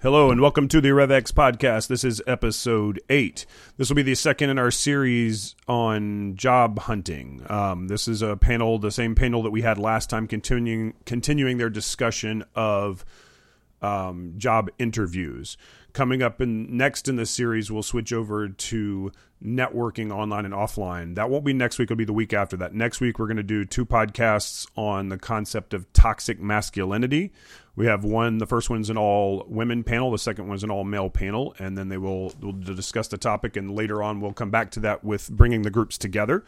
Hello and welcome to the RevX podcast. This is episode eight. This will be the second in our series on job hunting. Um, this is a panel, the same panel that we had last time, continuing continuing their discussion of um, job interviews. Coming up in next in the series, we'll switch over to networking online and offline. That won't be next week, it'll be the week after that. Next week, we're going to do two podcasts on the concept of toxic masculinity. We have one, the first one's an all women panel, the second one's an all male panel, and then they will, will discuss the topic. And later on, we'll come back to that with bringing the groups together.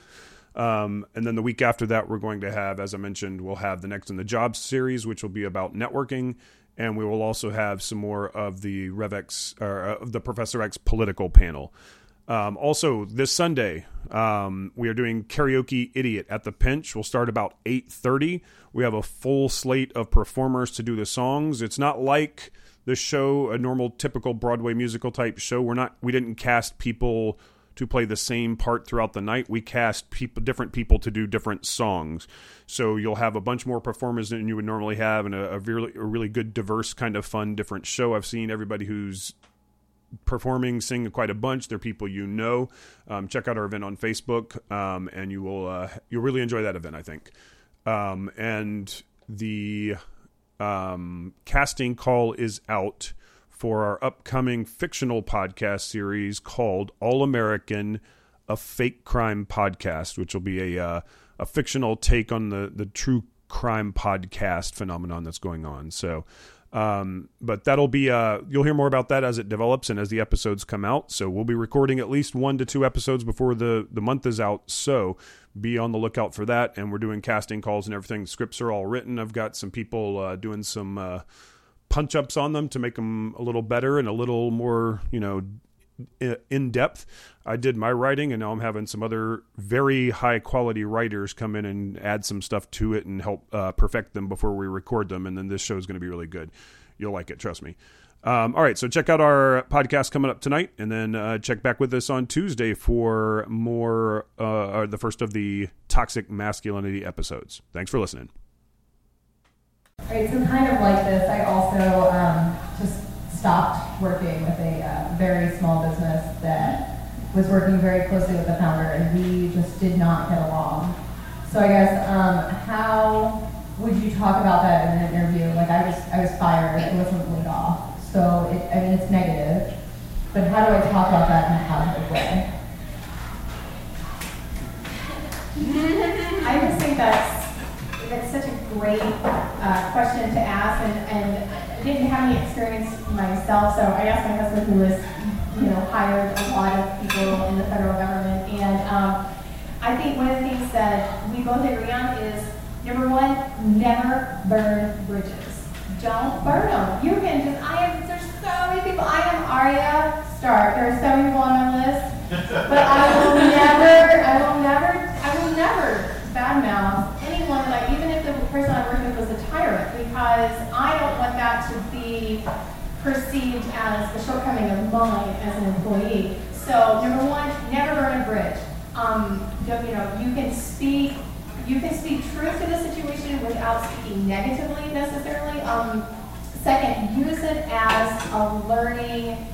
Um, and then the week after that, we're going to have, as I mentioned, we'll have the Next in the Jobs series, which will be about networking and we will also have some more of the RevX or uh, the Professor X political panel. Um, also, this Sunday, um, we are doing karaoke idiot at the Pinch. We'll start about eight thirty. We have a full slate of performers to do the songs. It's not like the show, a normal, typical Broadway musical type show. We're not. We didn't cast people to play the same part throughout the night. We cast people, different people to do different songs. So you'll have a bunch more performers than you would normally have, and a, a really, a really good, diverse kind of fun, different show. I've seen everybody who's performing, sing quite a bunch. They're people you know. Um, check out our event on Facebook, um, and you will uh, you'll really enjoy that event. I think. Um, and the um, casting call is out for our upcoming fictional podcast series called All American, a fake crime podcast, which will be a uh, a fictional take on the the true crime podcast phenomenon that's going on. So. Um, but that'll be uh, you'll hear more about that as it develops and as the episodes come out. So we'll be recording at least one to two episodes before the the month is out. So be on the lookout for that. And we're doing casting calls and everything. The scripts are all written. I've got some people uh, doing some uh, punch ups on them to make them a little better and a little more, you know, in depth. I did my writing, and now I'm having some other very high quality writers come in and add some stuff to it and help uh, perfect them before we record them. And then this show is going to be really good. You'll like it, trust me. Um, all right, so check out our podcast coming up tonight, and then uh, check back with us on Tuesday for more, uh, the first of the toxic masculinity episodes. Thanks for listening. Right, so kind of like this, I also um, just stopped working with a uh, very small business that was working very closely with the founder, and we just did not get along. So I guess um, how would you talk about that in an interview? Like I was, I was fired. It wasn't laid off. So it, I mean, it's negative. But how do I talk about that in a positive way? I would say that's that's such a great uh, question to ask, and, and I didn't have any experience myself, so I asked my husband, who was, you know, hired a lot of people in the federal government, and um, I think one of the things that we both agree on is number one, never burn bridges. Don't burn them. You can just, I am, there's so many people. I am Arya Stark. There are so many people on my list, but I will never, I will never, I will never badmouth anyone that I, even if person I'm working with was a tyrant, because I don't want that to be perceived as a shortcoming of mine as an employee. So number one, never burn a bridge. Um, you know, you can speak, you can speak truth to the situation without speaking negatively necessarily. Um, second, use it as a learning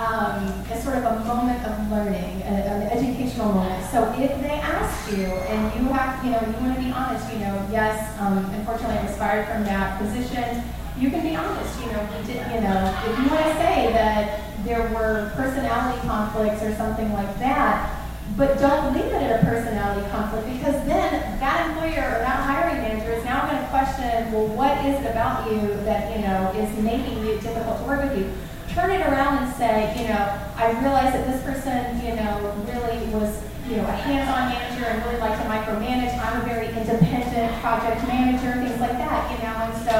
um, as sort of a moment of learning, an, an educational moment. So if they ask you, and you have, you know, you want to be honest, you know, yes, um, unfortunately I was fired from that position. You can be honest, you know, you, did, you know, if you want to say that there were personality conflicts or something like that, but don't leave it at a personality conflict because then that employer or that hiring manager is now going to question, well, what is it about you that, you know, is making it difficult to work with you? Turn it around and say, you know, I realize that this person, you know, really was, you know, a hands-on manager and really liked to micromanage. I'm a very independent project manager, things like that, you know, and so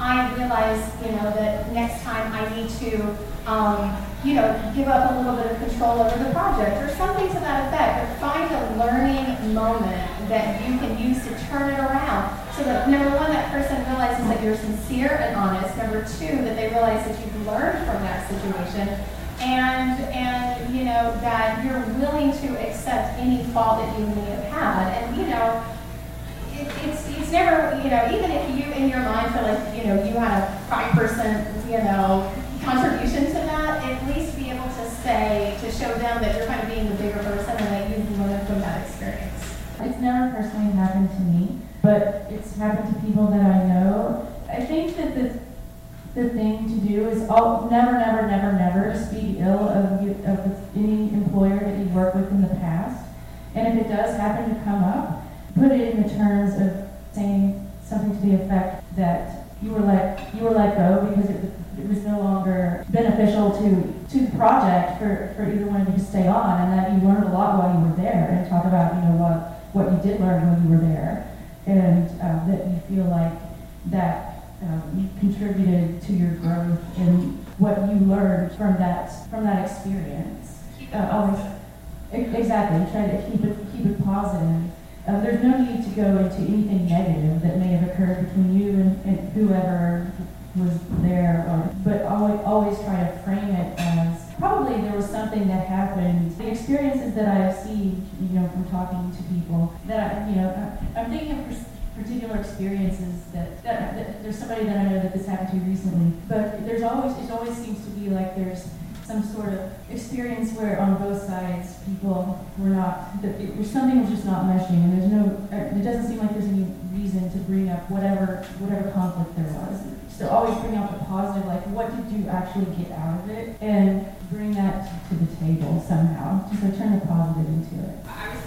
I realize, you know, that next time I need to, um, you know, give up a little bit of control over the project or something to that effect. Or find a learning moment that you can use to turn it around. So that number one, that person realizes that you're sincere and honest. Number two, that they realize that you've learned from that situation. And and you know that you're willing to accept any fault that you may have had. And you know it, it's it's never you know even if you in your mind feel like you know you had a five percent you know contribution to that at least be able to say to show them that you're kind of being the bigger person and that you've learned from that experience. It's never personally happened to me but it's happened to people that i know. I think that the the thing to do is oh, never, never, never, never speak ill of, you, of any employer that you've worked with in the past. And if it does happen to come up, put it in the terms of saying something to the effect that you were let you were let go because it, it was no longer beneficial to to the project for, for either one of you to stay on, and that you learned a lot while you were there, and talk about you know what what you did learn when you were there, and uh, that you feel like that um, contributed to your growth and what you learned from that from that experience. Uh, always, exactly. Try to keep it keep it positive. Uh, there's no need to go into anything negative that may have occurred between you and, and whoever was there, or, but always, always try to frame it as probably there was something that happened. The experiences that I've seen, you know, from talking to people, that I, you know, I'm thinking of particular experiences that, that, that, there's somebody that I know that this happened to recently, but there's always it always seems to be like there's some sort of experience where on both sides people were not it, something was just not meshing, and there's no it doesn't seem like there's any reason to bring up whatever whatever conflict there was. So always bring out the positive, like what did you actually get out of it, and bring that to the table somehow. Just like turn the positive into it.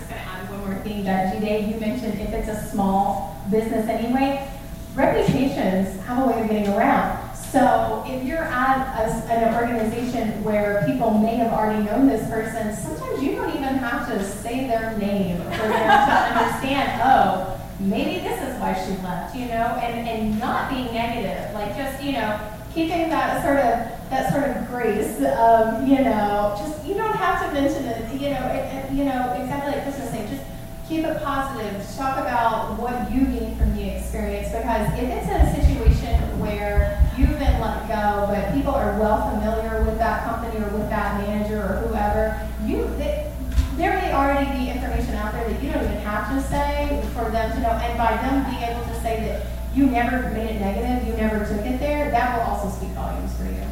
Thing that Jide, you mentioned if it's a small business anyway, reputations have a way of getting around. So if you're at a, an organization where people may have already known this person, sometimes you don't even have to say their name for them to understand, oh, maybe this is why she left, you know, and, and not being negative. Like just, you know, keeping that sort of that sort of grace of, you know, just you don't have to mention it, you know, it, it, you know, exactly like Chris was saying, just keep it positive. Talk about what you gained from the experience because if it's a situation where you've been let go, but people are well familiar with that company or with that manager or whoever, you they, there may already be information out there that you don't even have to say for them to know. And by them being able to say that you never made it negative, you never took it there, that will also speak volumes for you.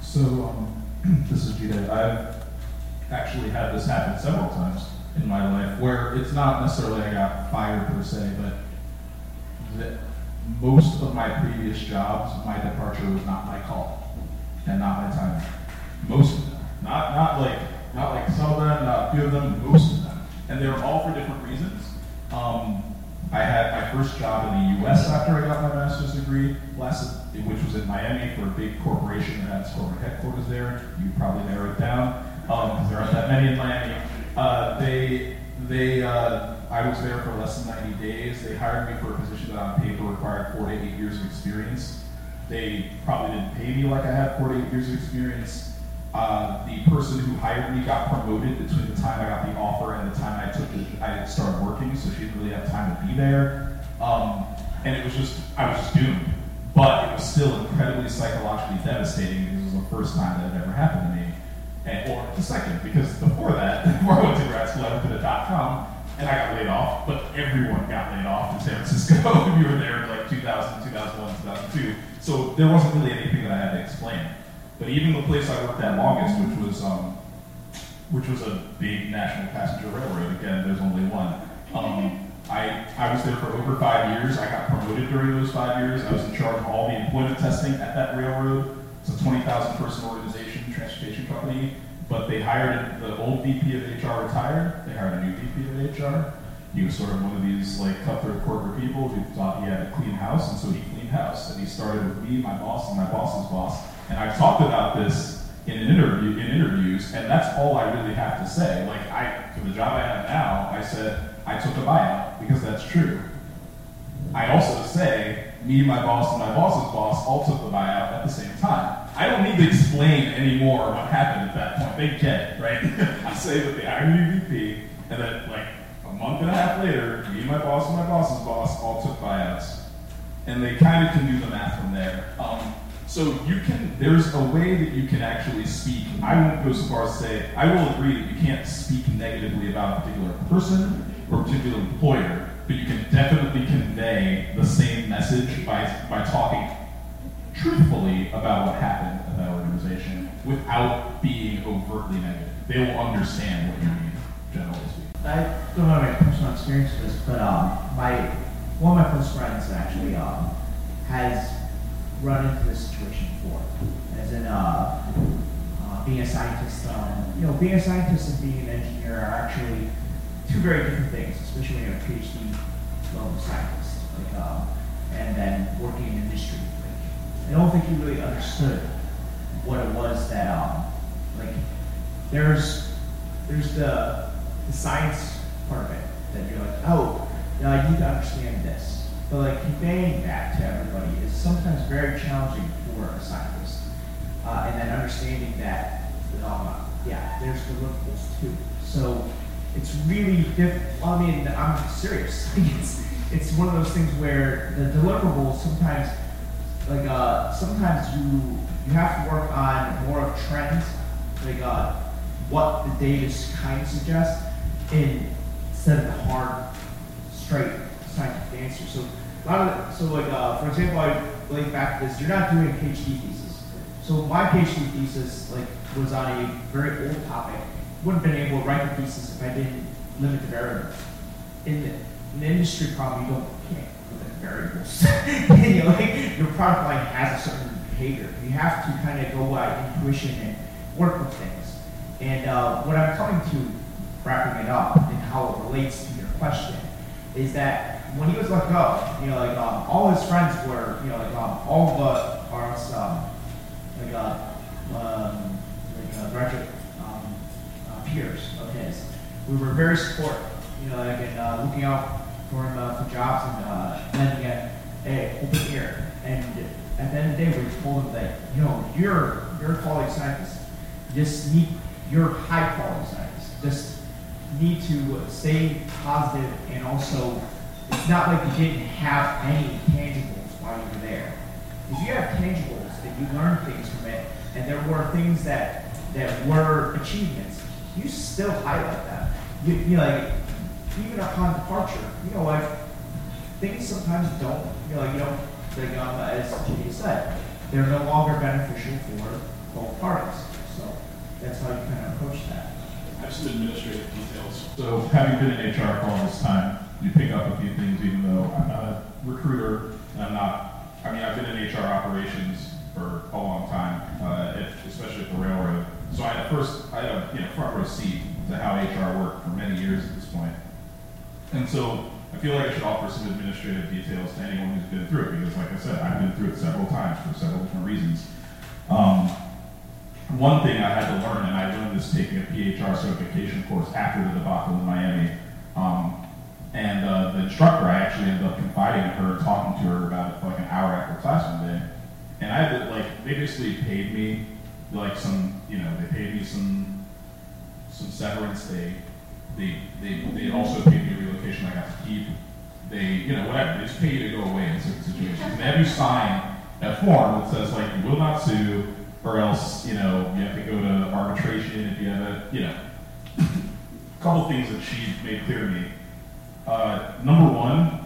So um, this is Gita. I've actually had this happen several times in my life where it's not necessarily I got fired per se, but that most of my previous jobs, my departure was not my call and not my time. Most of them, not not like not like some of them, not a few of them, most of them, and they were all for different reasons. Um, I had my first job in the U.S. after I got my master's degree, which was in Miami for a big corporation that had its corporate headquarters there. You probably narrow it down because um, there aren't that many in Miami. Uh, they, they, uh, I was there for less than 90 days. They hired me for a position that on paper required four to eight years of experience. They probably didn't pay me like I had four to eight years of experience. Uh, the person who hired me got promoted between the time I got the offer and the time I took I started working, so she didn't really have time to be there. Um, and it was just, I was just doomed. But it was still incredibly psychologically devastating because it was the first time that had ever happened to me. And, or the second, because before that, before I went to grad school, I went to the dot com and I got laid off, but everyone got laid off in San Francisco you were there in like 2000, 2001, 2002. So there wasn't really anything that I had to explain. But even the place I worked at longest, which was um, which was a big national passenger railroad, again, there's only one. Um, I, I was there for over five years. I got promoted during those five years. I was in charge of all the employment testing at that railroad. It's a 20,000 person organization, transportation company. But they hired the old VP of HR retired. They hired a new VP of HR. He was sort of one of these like cutthroat corporate people who thought he had a clean house, and so he cleaned house. And he started with me, my boss, and my boss's boss. And I've talked about this in an interview in interviews, and that's all I really have to say. Like I, for the job I have now, I said I took a buyout because that's true. I also say me, my boss, and my boss's boss all took the buyout at the same time. I don't need to explain anymore what happened at that point. They get it, right? I say that they hired me and that like a month and a half later, me, and my boss, and my boss's boss all took buyouts, and they kind of can do the math from there. Um, so you can, there's a way that you can actually speak. I won't go so far as to say, I will agree that you can't speak negatively about a particular person or a particular employer, but you can definitely convey the same message by, by talking truthfully about what happened at that organization without being overtly negative. They will understand what you mean, generally speaking. I don't have any personal experience with this, but um, my one of my close friends actually um, has run into this situation before, as in uh, uh, being a scientist. Um, you know, being a scientist and being an engineer are actually two very different things, especially when you're a PhD level scientist, like, um, and then working in industry. I don't think he really understood what it was that, um, like, there's there's the, the science part of it that you're like, oh, now I need to understand this. But like conveying that to everybody is sometimes very challenging for a scientist. Uh, and then understanding that, um, yeah, there's deliverables too. So it's really difficult. I mean, I'm serious. it's, it's one of those things where the deliverables sometimes, like, uh, sometimes you you have to work on more of trends, like uh, what the data kind of suggests, instead of the hard, straight scientific answer. So a lot of the, so like uh, for example, I link back to this. You're not doing a PhD thesis. So my PhD thesis like was on a very old topic. Wouldn't have been able to write the thesis if I didn't limit the variables. In the, in the industry, problem, you don't variables. and, you know, like, your product line has a certain behavior. You have to kind of go by intuition and work with things. And uh, what I'm coming to, wrapping it up, and how it relates to your question, is that when he was let go, you know, like um, all his friends were, you know, like um, all but our um, like uh, um, like uh, graduate um, uh, peers of his, we were very supportive, you know, like and uh, looking out for him uh, jobs and uh, lending a, a open ear. And at the end of the day, we told him that, you know, you're you're a quality scientist. Just need you're high quality scientist. Just need to stay positive and also it's not like you didn't have any tangibles while you were there. If you have tangibles and you learn things from it, and there were things that that were achievements, you still highlight that. You, you know, like even upon departure, you know, like things sometimes don't, you know, like you don't, like um, as Jimmy said, they're no longer beneficial for both parties. So that's how you kind of approach that. I have some administrative details. So having been in HR for all this time, you pick up a few things even though I'm not a recruiter and I'm not, I mean, I've been in HR operations for a long time, uh, especially at the railroad. So I at first, I had a you know, front row seat to how HR worked for many years at this point. And so I feel like I should offer some administrative details to anyone who's been through it because like I said, I've been through it several times for several different reasons. Um, one thing I had to learn, and I learned this taking a PHR certification course after the debacle in Miami, um, and uh, the instructor, I actually ended up confiding in her talking to her about it for like an hour after class one day. And I had to, like, they basically paid me, like, some, you know, they paid me some, some severance. They, they, they, they also paid me relocation I got to keep. They, you know, whatever, they just pay you to go away in certain situations. And have you sign a form that says, like, you will not sue, or else, you know, you have to go to arbitration if you have a, you know, a couple things that she made clear to me uh, number one,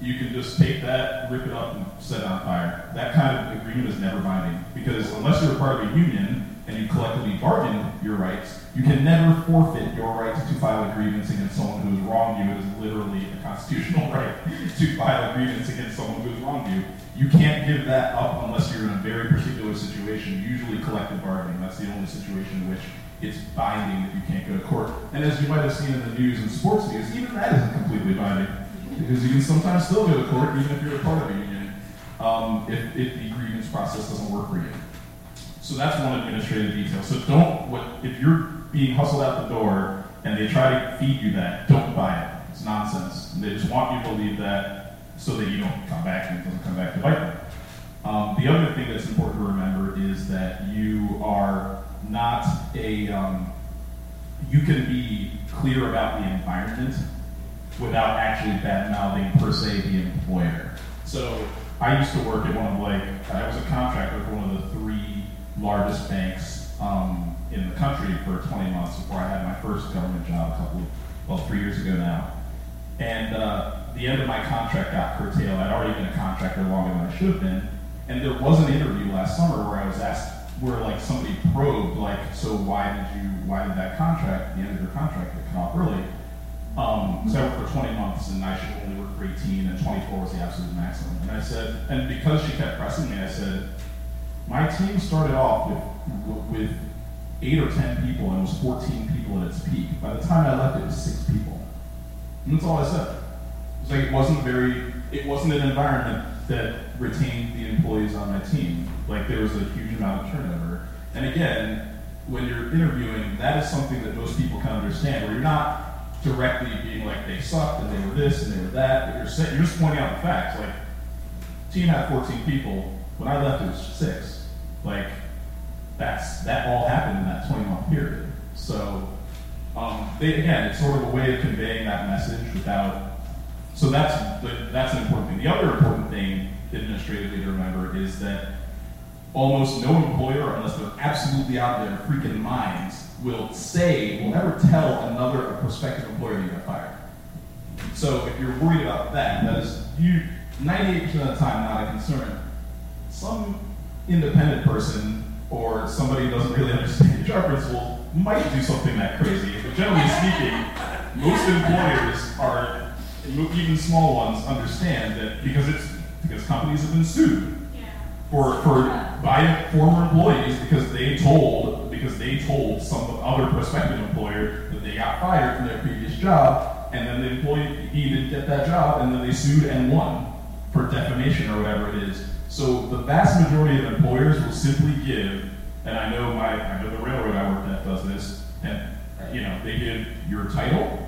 you can just take that, rip it up, and set it on fire. That kind of agreement is never binding because unless you're a part of a union and you collectively bargain your rights, you can never forfeit your right to file a grievance against someone who has wronged you. It is literally a constitutional right to file a grievance against someone who has wronged you. You can't give that up unless you're in a very particular situation, usually collective bargaining. That's the only situation in which it's binding that you can't go to court. And as you might have seen in the news and sports news, even that isn't completely binding because you can sometimes still go to court even if you're a part of a union um, if, if the grievance process doesn't work for you. So that's one administrative detail. So don't, what, if you're being hustled out the door and they try to feed you that, don't buy it. It's nonsense. They just want you to believe that so that you don't come back and it doesn't come back to bite them. Um, the other thing that's important to remember is that you are not a, um, you can be clear about the environment without actually bad mouthing per se the employer. So I used to work at one of like, I was a contractor for one of the three largest banks um, in the country for 20 months before I had my first government job a couple, well, three years ago now. And uh, the end of my contract got curtailed. I'd already been a contractor longer than I should have been. And there was an interview last summer where I was asked where like somebody probed like, so why did you, why did that contract, the end of your contract get cut off early? Um, so I worked for 20 months and I should only work for 18 and 24 was the absolute maximum. And I said, and because she kept pressing me, I said, my team started off with, with eight or 10 people and it was 14 people at its peak. By the time I left, it was six people. And that's all I said. It was like it wasn't very, it wasn't an environment that retained the employees on my team. Like there was a huge amount of turnover. And again, when you're interviewing, that is something that most people can understand, where you're not directly being like they sucked and they were this and they were that, but you're you're just pointing out the facts. Like, team had 14 people. When I left, it was six. Like, that's that all happened in that 20 month period. So, um, they, again, it's sort of a way of conveying that message without. So that's the, that's an important thing. The other important thing administratively to remember is that almost no employer, unless they're absolutely out of their freaking minds, will say, will ever tell another prospective employer you got fired. So if you're worried about that, that is you 98% of the time not a concern. Some independent person or somebody who doesn't really understand HR principles might do something that crazy. But generally speaking, most employers are, even small ones, understand that because it's because companies have been sued for, for by former employees because they told because they told some other prospective employer that they got fired from their previous job, and then the employee he didn't get that job, and then they sued and won for defamation or whatever it is. So the vast majority of employers will simply give, and I know my I know the railroad I worked at does this, and you know they give your title,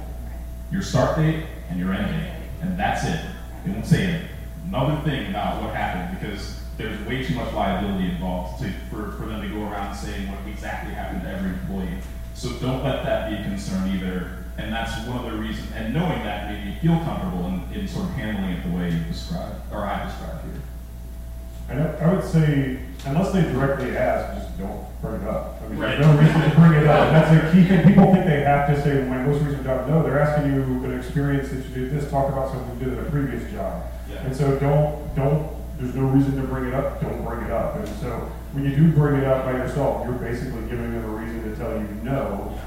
your start date, and your end date, and that's it. They won't say another thing about what happened because there's way too much liability involved to, for, for them to go around saying what exactly happened to every employee. So don't let that be a concern either. And that's one of the reasons, and knowing that made me feel comfortable in, in sort of handling it the way you described, or I described here. And I, I would say, unless they directly ask, just don't bring it up. I mean, there's no reason to bring it up. That's a key thing. People think they have to say, my most recent job. No, they're asking you an experience that you did this, talk about something you did in a previous job. Yeah. And so don't, don't, there's no reason to bring it up, don't bring it up. And so when you do bring it up by yourself, you're basically giving them a reason to tell you no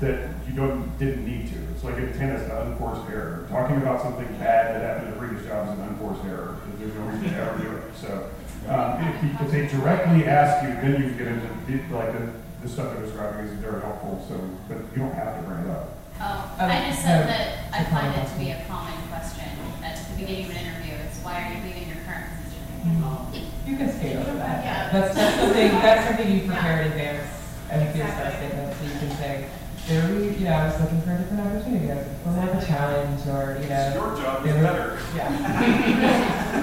that you don't, didn't need to. It's like in tennis, an unforced error. Talking about something bad that happened in a previous job is an unforced error, because there's no reason to ever do it. So, um, if, you- if they directly ask you, then you can get into, the- like, the, the stuff they're describing is very helpful, so, but you don't have to bring it up. Oh, I just said that I find it to be a common question at the beginning of an interview. It's why are you leaving your current position? You can skate over that. Yeah. That's, that's something, that's something you prepare in advance, and you can start statement, so you can say, there we, you know, I was looking for a different opportunity, I was looking for more of a challenge, or, you know. Your job is better. Yeah.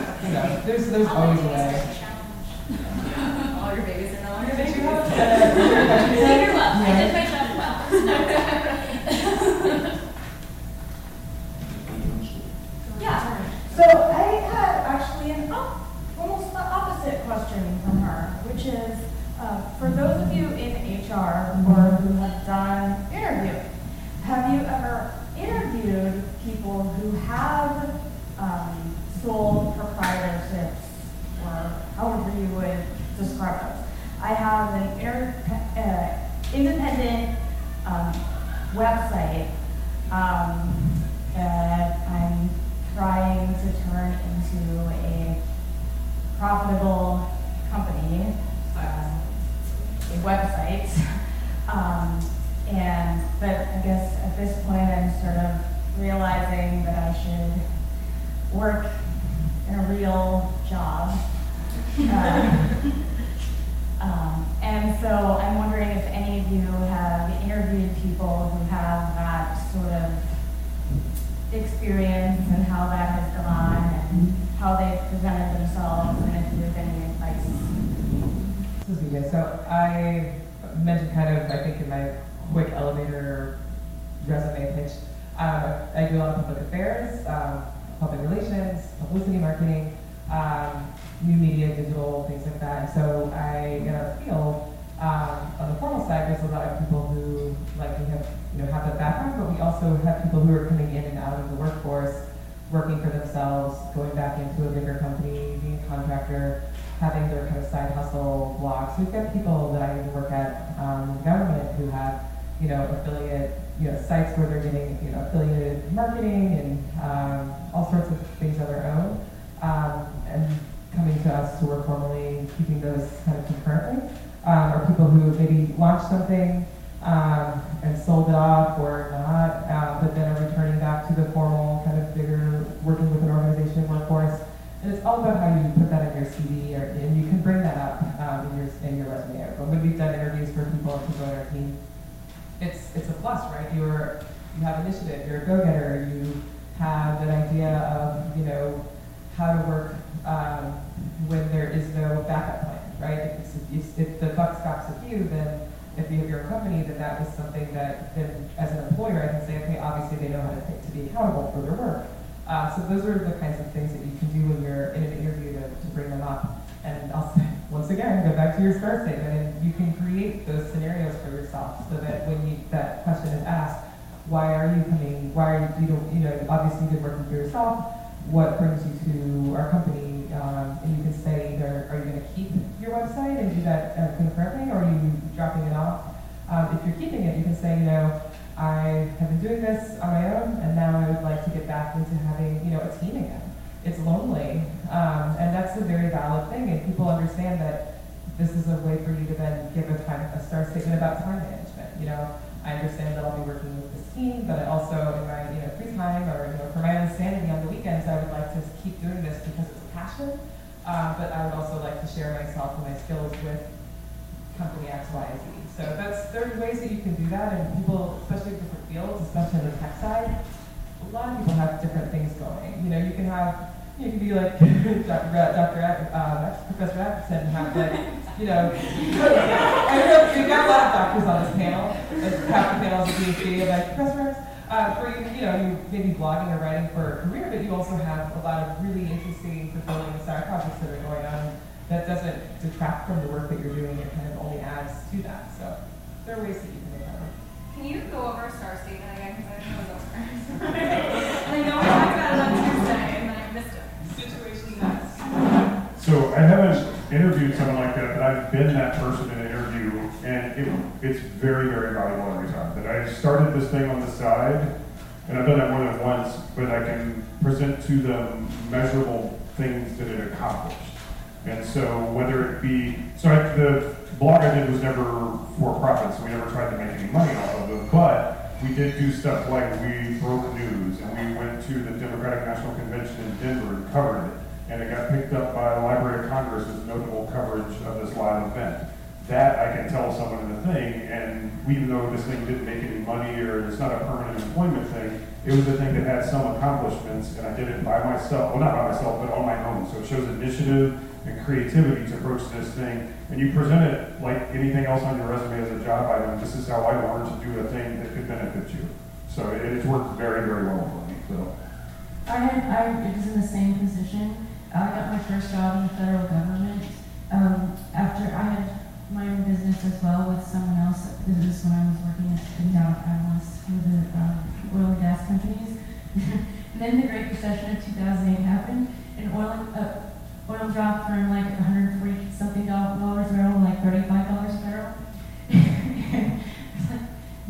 You know, there's, there's All always I a do is way. a challenge. All your babies are no longer But you babies. have to- So you're well. I Yeah. did my when we've done interviews for people to join our team, it's it's a plus, right? You're you have initiative, you're a go-getter, you have an idea of you know how to work um, when there is no backup plan, right? If, if the buck stops with you, then if you have your company, then that was something that then as an employer I can say, okay, obviously they know how to, take, to be accountable for their work. Uh, so those are the kinds of things that you can do when you're in an interview to, to bring them up. And I'll say, once again, go back to your STAR statement, and you can create those scenarios for yourself so that when you, that question is asked, why are you coming? Why are you, you know, you know obviously you've been working for yourself. What brings you to our company? Um, and you can say either, are you going to keep your website and do that uh, concurrently, or are you dropping it off? Um, if you're keeping it, you can say, you know, I have been doing this on my own, and now I would like to get back into having, you know, a team again. It's lonely, um, and that's a very valid thing, and people understand that this is a way for you to then give a time, a STAR statement about time management. You know, I understand that I'll be working with this team, but I also, in my you know free time or you know for my own sanity on the weekends, I would like to keep doing this because it's a passion. Uh, but I would also like to share myself and my skills with company X, Y, and Z. So that's there are ways that you can do that, and people, especially in different fields, especially on the tech side, a lot of people have different things going. You know, you can have you can be like Dr. Professor Atkinson and have like, you know, I know we've got a lot of doctors on this panel. Half the panel is a PhD. I'm like, Professor uh, for you, you know, you maybe blogging or writing for a career, but you also have a lot of really interesting, fulfilling side projects that are going on that doesn't detract from the work that you're doing. It kind of only adds to that. So there are ways that you can that you go over STAR statement again? Because I know it was over. and I know we talked about it on Tuesday, and then I missed it. Situation next. So I haven't interviewed someone like that, but I've been that person in an interview, and it, it's very, very valuable every time. That I started this thing on the side, and I've done it more than once, but I can present to them measurable things that it accomplished. And so whether it be, so I, the blog I did was never for profit, so we never tried to make any money off of it, but we did do stuff like we broke news, and we went to the Democratic National Convention in Denver and covered it and it got picked up by the Library of Congress as notable coverage of this live event. That I can tell someone in the thing, and even though this thing didn't make any money or it's not a permanent employment thing, it was a thing that had some accomplishments, and I did it by myself. Well, not by myself, but on my own. So it shows initiative and creativity to approach this thing. And you present it like anything else on your resume as a job item. This is how I learned to do a thing that could benefit you. So it, it's worked very, very well for me. So. I had I was in the same position I got my first job in the federal government um, after I had my own business as well with someone else. This is when I was working at in Analyst for the um, oil and gas companies. and then the Great Recession of 2008 happened, and oil uh, oil dropped from like 140 something dollars a barrel, like 35 dollars a barrel. and like,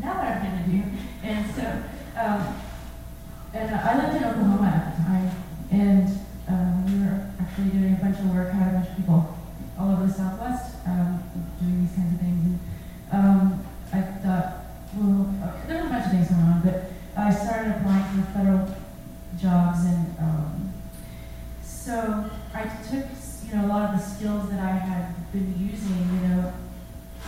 now what I'm to do? And so, um, and I lived in Oklahoma at the time, and um, we were actually doing a bunch of work, had a bunch of people all over the Southwest um, doing these kinds of things. And um, I thought, well, there were a bunch of things going on, but I started applying for federal jobs, and um, so I took, you know, a lot of the skills that I had been using, you know,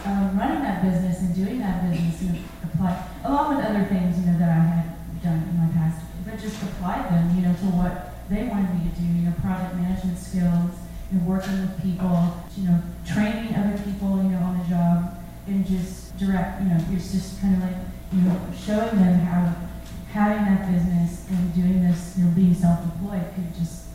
um, running that business and doing that business and apply, along with other things, you know, that I had done in my past, but just apply them, you know, to what they wanted me to do, you know, project management skills, you know, working with people, you know, training other people, you know, on the job, and just direct, you know, it's just kind of like, you know, showing them how having that business and doing this, you know, being self-employed could just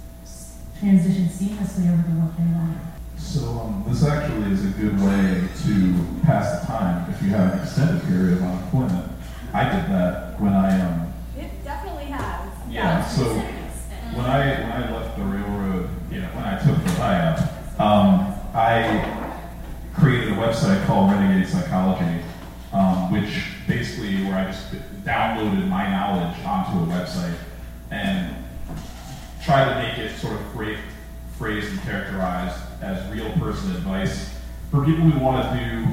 transition seamlessly over to they want. So um, this actually is a good way to pass the time if you have an extended period of unemployment. I did that when I um. It definitely has. Yeah. So when I when I left the railroad, you know, when I took the buyout, um, I created a website called Renegade Psychology, um, which basically basically where I just downloaded my knowledge onto a website and tried to make it sort of phrase, phrased and characterized as real person advice for people who want to do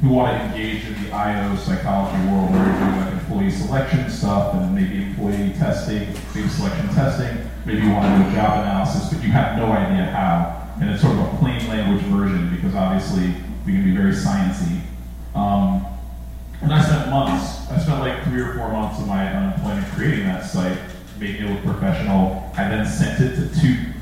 who want to engage in the IO psychology world where you're doing like employee selection stuff and maybe employee testing, maybe selection testing, maybe you want to do a job analysis, but you have no idea how. And it's sort of a plain language version because obviously we can be very sciencey. Um, and I spent months, I spent like three or four months of my unemployment creating that site, making it look professional. I then sent it to two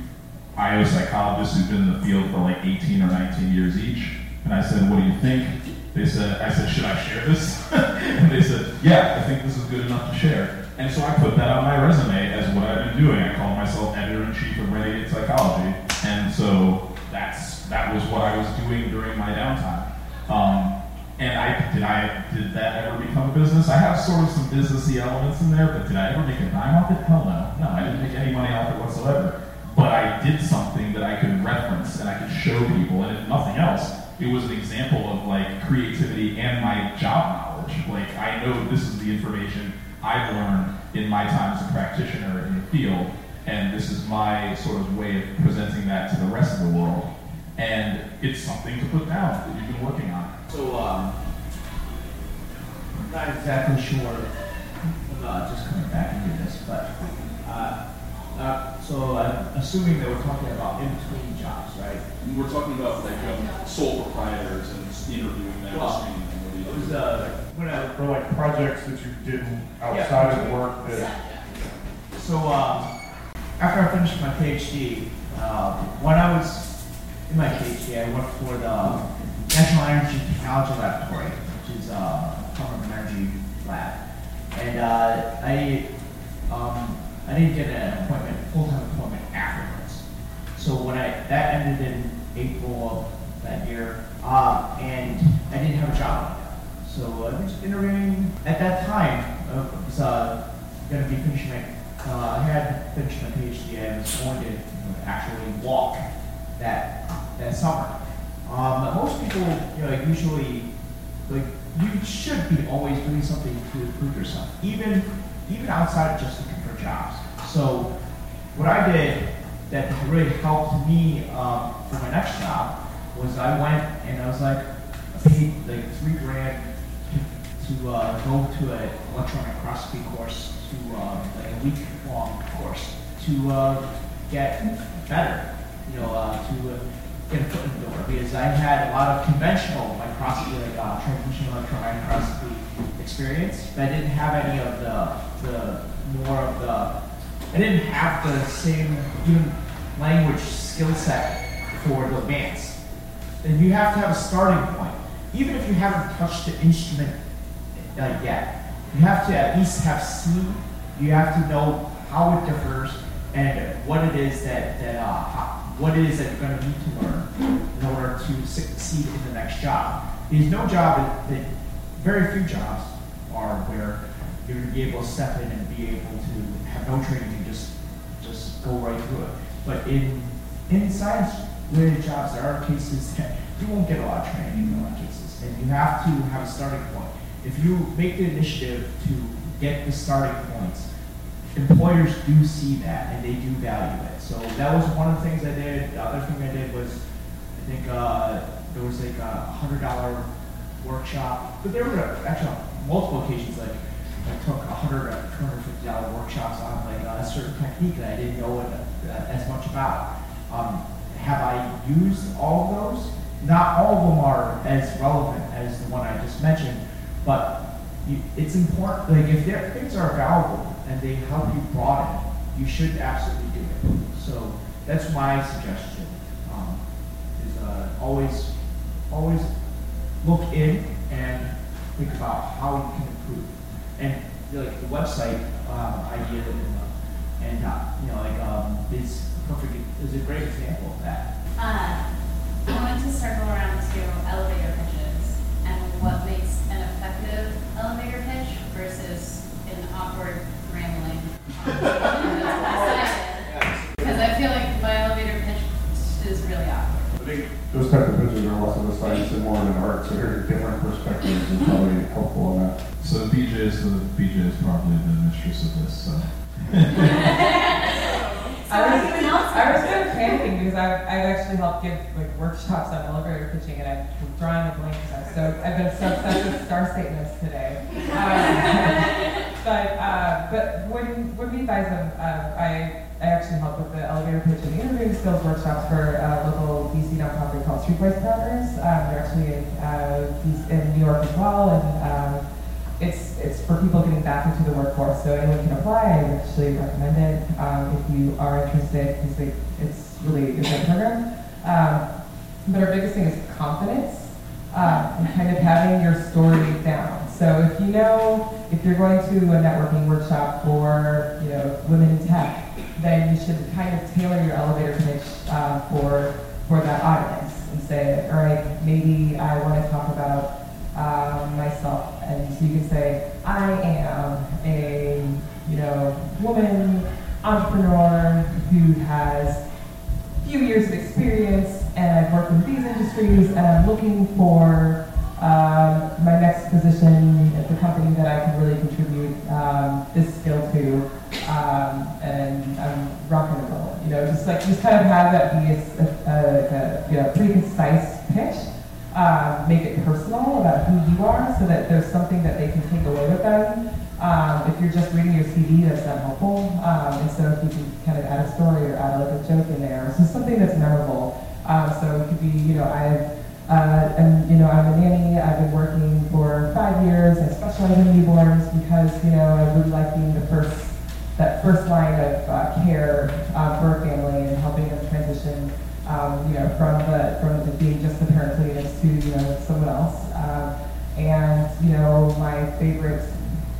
IO psychologists who've been in the field for like 18 or 19 years each. And I said, what do you think? They said, I said, should I share this? and they said, yeah, I think this is good enough to share. And so I put that on my resume as what I've been doing. I called myself editor-in-chief of Renegade Psychology. And so that's that was what I was doing during my downtime. Um, and I did I did that ever become a business? I have sort of some businessy elements in there, but did I ever make a dime off it? Hell no. No, I didn't make any money off it whatsoever. But I did something that I could reference and I could show people, and if nothing else, it was an example of like creativity and my job knowledge. Like I know this is the information I've learned in my time as a practitioner in the field, and this is my sort of way of presenting that to the rest of the world. And it's something to put down that you've been working on. So, um, I'm not exactly sure, uh, just coming back into this, but, uh, uh, so I'm assuming that we're talking about in-between jobs, right? We're talking about like um, sole proprietors and interviewing them, Well, screening them. What do you It was, uh, when I, For like projects that you did outside of work that, So, um, after I finished my PhD, uh, when I was in my PhD, I worked for the National Energy Technology Laboratory, which is uh, a Department of Energy lab. And uh, I, um, I didn't get an appointment, full-time appointment afterwards. So when I, that ended in April of that year, uh, and I didn't have a job. So I was interviewing at that time. uh, I was uh, going to be finishing my, uh, I had finished my PhD. I was going to actually walk that that summer. Um, most people, you know, usually, like you should be always doing something to improve yourself, even even outside of just for jobs. So what I did that really helped me um, for my next job was I went and I was like, I paid like three grand to, uh, go to an electronic microscopy course, to uh, like a week long course to uh, get better, you know, uh, to uh, get a foot in the door because I had a lot of conventional microscopy, like uh, transmission electron microscopy experience, but I didn't have any of the, the more of the, I didn't have the same even language skill set for the advanced. And you have to have a starting point. Even if you haven't touched the instrument uh, yet, you have to at least have seen, you have to know how it differs and what it is that, that uh, how, what it is that you're going to need to learn in order to succeed in the next job. There's no job that, that very few jobs are where you're going to be able to step in and be able to have no training and just just go right through it. But in in science related jobs, there are cases that you won't get a lot of training in a lot of cases, and you have to have a starting point. If you make the initiative to get the starting points, employers do see that and they do value it. So that was one of the things I did. The other thing I did was, I think uh, there was like a hundred dollar workshop, but there were actually multiple occasions like I took hundred or two hundred fifty dollar workshops on like a certain technique that I didn't know uh, as much about. Um, have I used all of those? Not all of them are as relevant as the one I just mentioned, but you, it's important. Like if there things are valuable and they help you broaden, you should absolutely do it. So that's my suggestion. Um, is uh, always, always look in and think about how you can improve. And like the website um, idea and, uh, and uh, you know like um, is perfect is a great example of that. Uh, I wanted to circle around to elevator pitches and what makes an effective elevator pitch versus an awkward rambling. Because I feel like my elevator pitch is really awkward. I think those type of pictures are less of a science and more of an art. start, so hearing different perspectives is probably helpful on that. So BJ is the BJ is probably the mistress of this. So. I was, I was kind of panicking because I've, I've actually helped give like workshops on elevator pitching and I'm drawing a blank because I'm so, I've been so obsessed with star statements today. Um, but, uh, but when, when we advise them, uh, I, I actually help with the elevator pitch and interviewing skills workshops for a local DC nonprofit called Streetwise Partners. Um, they're actually in, uh, in New York as well, and um, it's it's for people getting back into the workforce. So anyone can apply. I actually recommend it um, if you are interested because it's really a good program. Um, but our biggest thing is confidence uh, and kind of having your story down. So if you know if you're going to a networking workshop for you know women in tech, then you should kind of tailor your elevator pitch uh, for for that audience and say, all right, maybe I want to talk about um, myself, and so you can say, I am a you know woman entrepreneur who has few years of experience, and I've worked in these industries, and I'm looking for um, my next position at the company that I can really contribute um, this skill to, um, and I'm rocking and roll. You know, just like just kind of have that be a, a, a, you know, pretty concise pitch um, make it personal about who you are so that there's something that they can take away with them. Um, if you're just reading your CV, that's not helpful. Um, so if you can kind of add a story or add a joke in there, so something that's memorable. Um, so it could be, you know, I've, uh, and, you know, I'm a nanny. I've been working for five years. I specialize in newborns because, you know, I really like being the first, that first line of uh, care uh, for a family and helping them transition um, you know, from the from the being just the parent to you know someone else. Um, and you know, my favorite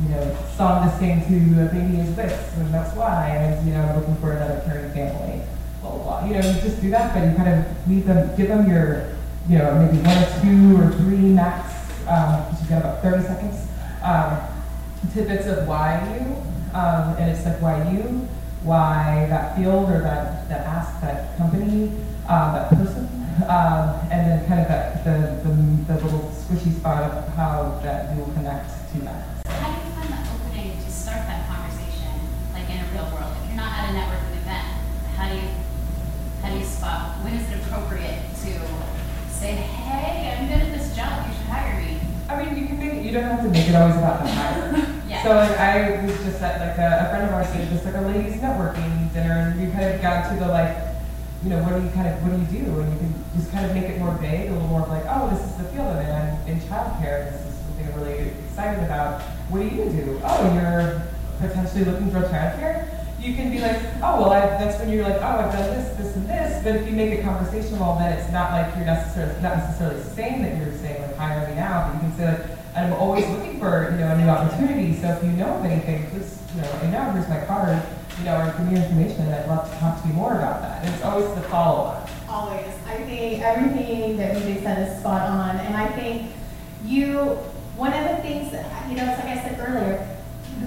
you know song to sing to a baby is this, and that's why. And you know, I'm looking for another caring family. Blah, blah, blah. You know, you just do that, but you kind of leave them, give them your, you know, maybe one or two or three max. Um, you've got about 30 seconds. Um, tidbits of why you, um, and it's like why you, why that field or that that ask that company um, that person, um, and then kind of that, the, the, the little squishy spot of how that you will connect to that. How do you find the opening to start that conversation, like in a real world? If you're not at a networking event, how do you how do you spot when is it appropriate to say, "Hey, I'm good at this job. You should hire me"? I mean, you can make it, you don't have to make it always about the hire. yeah. So like I was just at like a, a friend of ours did just like a ladies networking dinner, and we kind of got to the like you know, what do you kind of, what do you do? And you can just kind of make it more vague, a little more like, oh, this is the field I'm in. I'm in childcare. This is something I'm really excited about. What do you do? Oh, you're potentially looking for childcare? You can be like, oh, well, I, that's when you're like, oh, I've done this, this, and this. But if you make it conversational, then it's not like you're necessarily, not necessarily saying that you're saying, like, hire me now, but you can say, like, I'm always looking for, you know, a new opportunity. So if you know of anything, please, you know, and now here's my card you know, or give me information, and I'd love to talk to you more about that. And it's always the follow-up. Always. I think everything that BJ said is spot on. And I think you, one of the things, that you know, it's like I said earlier,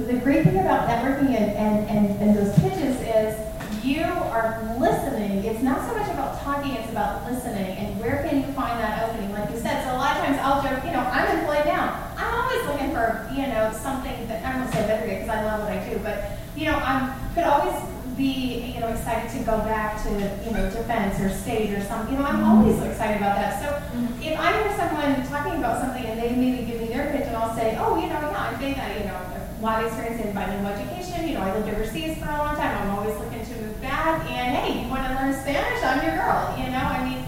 the great thing about networking and, and, and, and those pitches is you are listening. It's not so much about talking, it's about listening. And where can you find that opening? Like you said, so a lot of times I'll joke, you know, I'm employed now. I'm always looking for, you know, something that, I don't say better because I love what I do, but, you know, I'm could always be, you know, excited to go back to, you know, defense or state or something. You know, I'm always excited about that. So if I hear someone talking about something and they maybe give me their pitch and I'll say, oh, you know, yeah, I'm big, I, you know, lot of experience in bilingual education. You know, I lived overseas for a long time. I'm always looking to move back. And hey, you want to learn Spanish? I'm your girl. You know, I mean,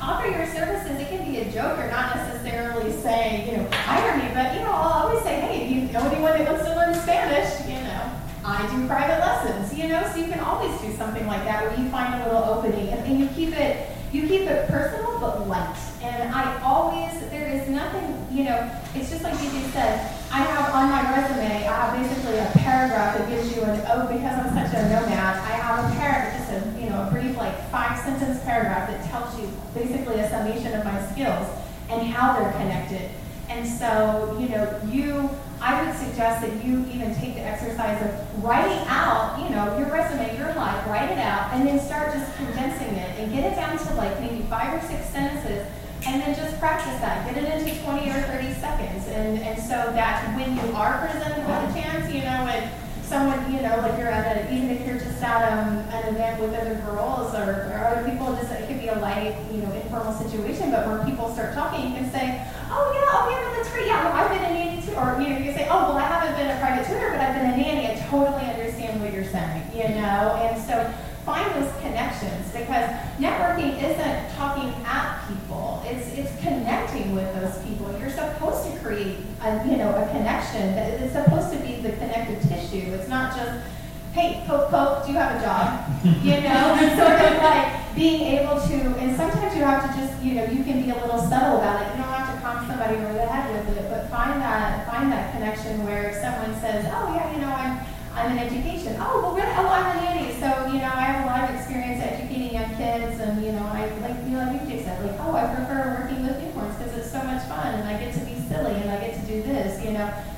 offer your services. It can be a joke or not necessarily saying, you know, hire me, but you know, I'll always say, hey, if you know anyone that wants to learn Spanish, you know, I do private lessons, you know, so you can always do something like that where you find a little opening and, and you keep it you keep it personal but light. And I always there is nothing, you know, it's just like you said, I have on my resume, I have basically a paragraph that gives you an oh because I'm such a nomad, I have a paragraph, just a you know, a brief like five sentence paragraph that tells you basically a summation of my skills and how they're connected. And so, you know, you I would suggest that you even take the exercise of writing out, you know, your resume, your life, write it out, and then start just condensing it and get it down to like maybe five or six sentences and then just practice that. Get it into 20 or 30 seconds. And, and so that when you are presented with a chance, you know, and someone, you know, like you're at a, even if you're just at um, an event with other girls or, or other people, just it could be a light, you know, informal situation, but where people start talking, you can say, oh yeah, oh yeah, that's great, yeah, no, I've been a nanny too, or you know, you can say, oh well, I haven't been a private tutor, but I've been a nanny. I totally understand what you're saying, you know, and so find those connections because networking isn't talking at people. It's it's connecting with those people. You're supposed to create a you know a connection. That It's supposed to be the connective tissue. It's not just hey poke poke. Do you have a job? You know, it's sort of like being able to. And sometimes you have to just you know you can be a little subtle about it. You don't have to conk somebody over the head with it, but find that find that connection where someone says, oh yeah, you know I'm I'm in education.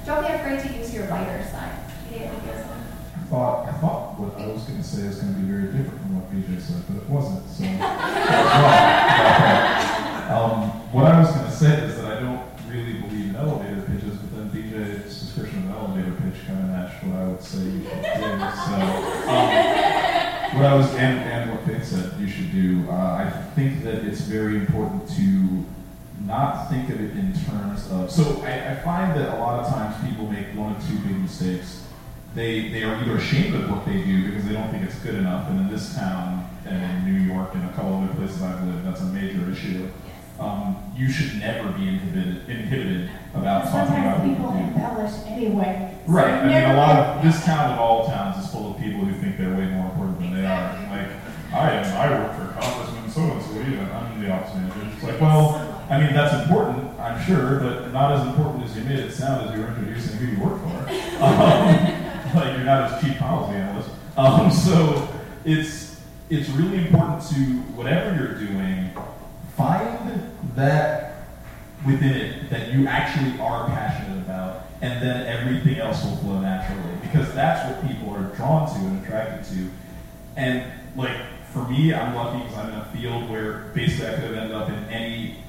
Don't be afraid to use your lighter side. I thought, I thought what I was going to say is going to be very different from what BJ said, but it wasn't. So, um, what I was going to say is that I don't really believe in elevator pitches, but then BJ's description of an elevator pitch kind of matched what I would say you should do. So, um, what I was and, and what Faith said you should do. Uh, I think that it's very important to not think of it in terms of. So I, I find that a lot of times people make one or two big mistakes. They they are either ashamed of what they do because they don't think it's good enough, and in this town and in New York and a couple other places I've lived, that's a major issue. Um, you should never be inhibited inhibited about talking about Sometimes what people you do. embellish anyway. So Right. I mean, a lot of this town of all towns is full of people who think they're way more important than they are. Like, I am. I work for Congressman so and so. You know, I'm the office manager. It's like, well, I mean, that's important, I'm sure, but not as important as you made it sound as you were introducing who you work for. Um, like, you're not as chief policy analyst. Um, so it's it's really important to whatever you're doing, find that within it that you actually are passionate about, and then everything else will flow naturally because that's what people are drawn to and attracted to. And like for me, I'm lucky because I'm in a field where basically I could have ended up in any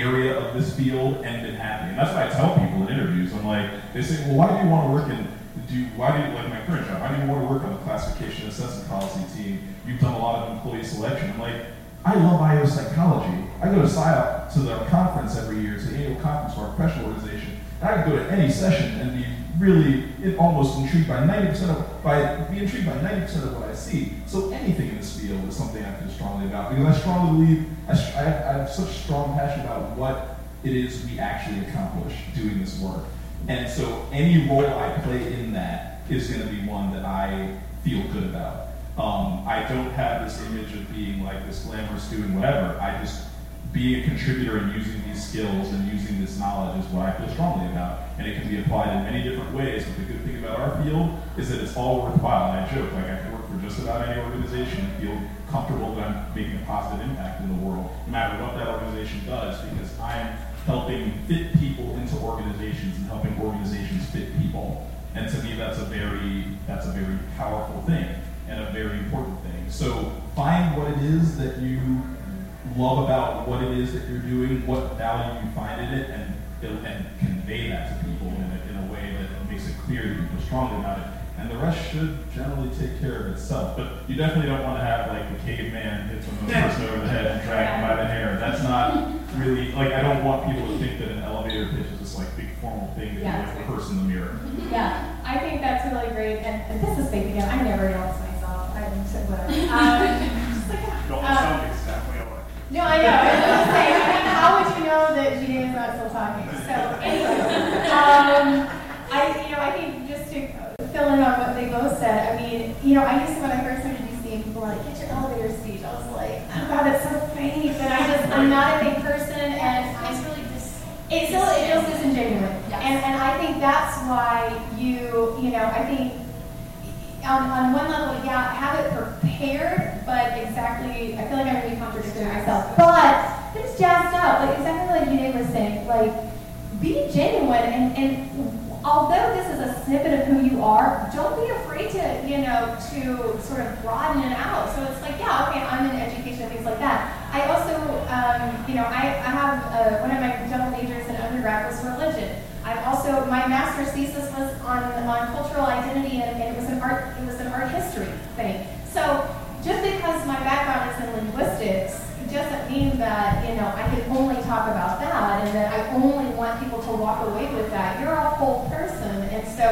area of this field and been happy. And that's what I tell people in interviews. I'm like, they say, well, why do you want to work in do why do you like my current job? Why do you want to work on the classification assessment policy team? You've done a lot of employee selection. I'm like, I love IO psychology. I go to SIOP to the conference every year, it's the annual conference for our professional organization. And I can go to any session and be really it, almost intrigued by 90% of by be intrigued by 90% of what I see. So anything in this field is something I feel strongly about because I strongly believe I, I have, I have such strong passion about what it is we actually accomplish doing this work. And so any role I play in that is going to be one that I feel good about. Um, I don't have this image of being like this glamorous doing whatever. I just being a contributor and using these skills and using this knowledge is what I feel strongly about. And it can be applied in many different ways. But the good thing about our field is that it's all worthwhile. And I joke, like I can work for just about any organization and feel comfortable that I'm making a positive impact in the world, no matter what that organization does, because I'm helping fit people into organizations and helping organizations fit people. And to me, that's a very that's a very powerful thing and a very important thing. So find what it is that you love about what it is that you're doing, what value you find in it, and and convey that to people in a, in a way that makes it clear that you feel strongly about it. And the rest should generally take care of itself. But you definitely don't want to have like the caveman hit some person over the head and drag them by the hair. That's not really like I don't want people to think that an elevator pitch is this like big formal thing that Yeah. you like rehearse in the mirror. Yeah, I think that's really great, and, and this is Faith again. I never announce myself. I'm so whatever. Um, just like, Don't um, sound exactly alike. No, I know. I was say, I mean, how would you know that Judy is not still talking? So anyway, um, I, you know, I think just to fill in on what they both said. I mean, you know, I used to when I first started DCing, people were like, "Get your elevator speech." I was like, "Oh God, that's so fake," and I just, I'm not a big person, and It's really just. it feels it feels disingenuous, Yes. and and I think that's why you you know I think on, on one level yeah have it prepared, but exactly I feel like I'm be contradicting myself, but it's jazzed up like exactly like Jide was saying like be genuine and and although this is a snippet of who you are, don't be afraid to you know to sort of broaden it out. So it's like yeah okay I'm in education things like that. I also, um, you know, I, I have uh, one of my double majors in undergrad was religion. I also my master's thesis was on on cultural identity and, and it was an art it was an art history thing. So just because my background is in linguistics doesn't mean that you know I can only talk about that and that I only want people to walk away with that. You're a whole person, and so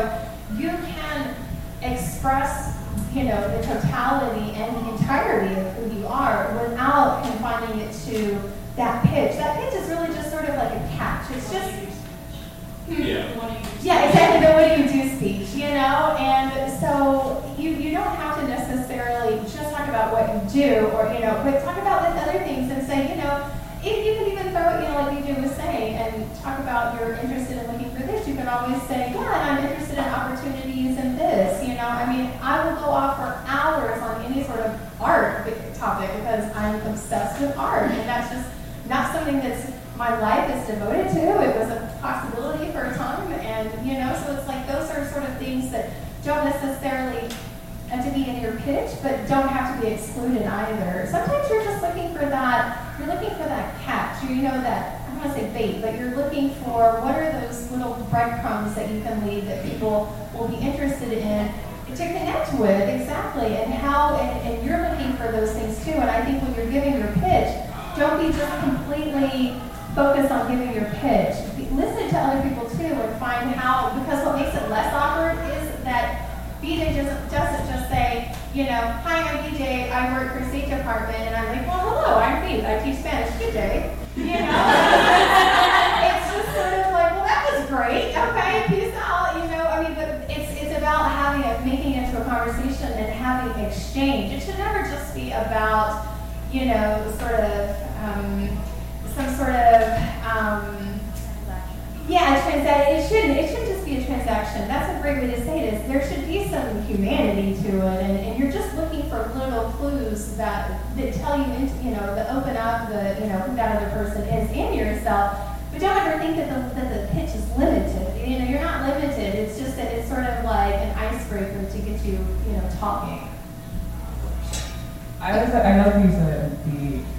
you can express you know the totality and the entirety of who you are without confining it to that pitch. That pitch is really just sort of like a catch. It's just Yeah. yeah, exactly. The what do you do speech, you know, and so you you don't have to necessarily just talk about what you do, or you know, but talk about the other things and say, you know, if you can even throw it, you know, like BJ was saying, and talk about you're interested in looking for this. You can always say, yeah, I'm interested in opportunities in this. You know, I mean, I will go off for hours on any sort of art topic because I'm obsessed with art, and that's just not something that's my life is devoted to. It was a possibility for a time, and you know, so it's like those are sort of things that don't necessarily have to be in your pitch, but don't have to be excluded either. Sometimes you're just looking for that. You're looking for that catch. You know that I don't want to say bait, but you're looking for what are those little breadcrumbs that you can leave that people will be interested in to connect with exactly, and how, and, and you're looking for those things too. And I think when you're giving your pitch, don't be just completely focused on giving your pitch. Listen to other people too and find how, because what makes it less awkward is that BJ doesn't, just say, you know, hi, I'm BJ, I work for State Department, and I'm like, well, hello, I'm Faith, I teach Spanish, good day. You know? it's just sort of like, well, that was great, okay, peace out, you know, I mean, but it's, it's about having it, making it into a conversation and having an exchange. It should never just be about, you know, sort of, um, some sort of um, yeah, transaction. It shouldn't. It shouldn't just be a transaction. That's a great way to say it. Is there should be some humanity to it, and, and you're just looking for little clues that that tell you into you know that open up the you know who that other person is and yourself. But don't ever think that the that the pitch is limited. You know, you're not limited. It's just that it's sort of like an icebreaker to get you you know talking. I was I love using the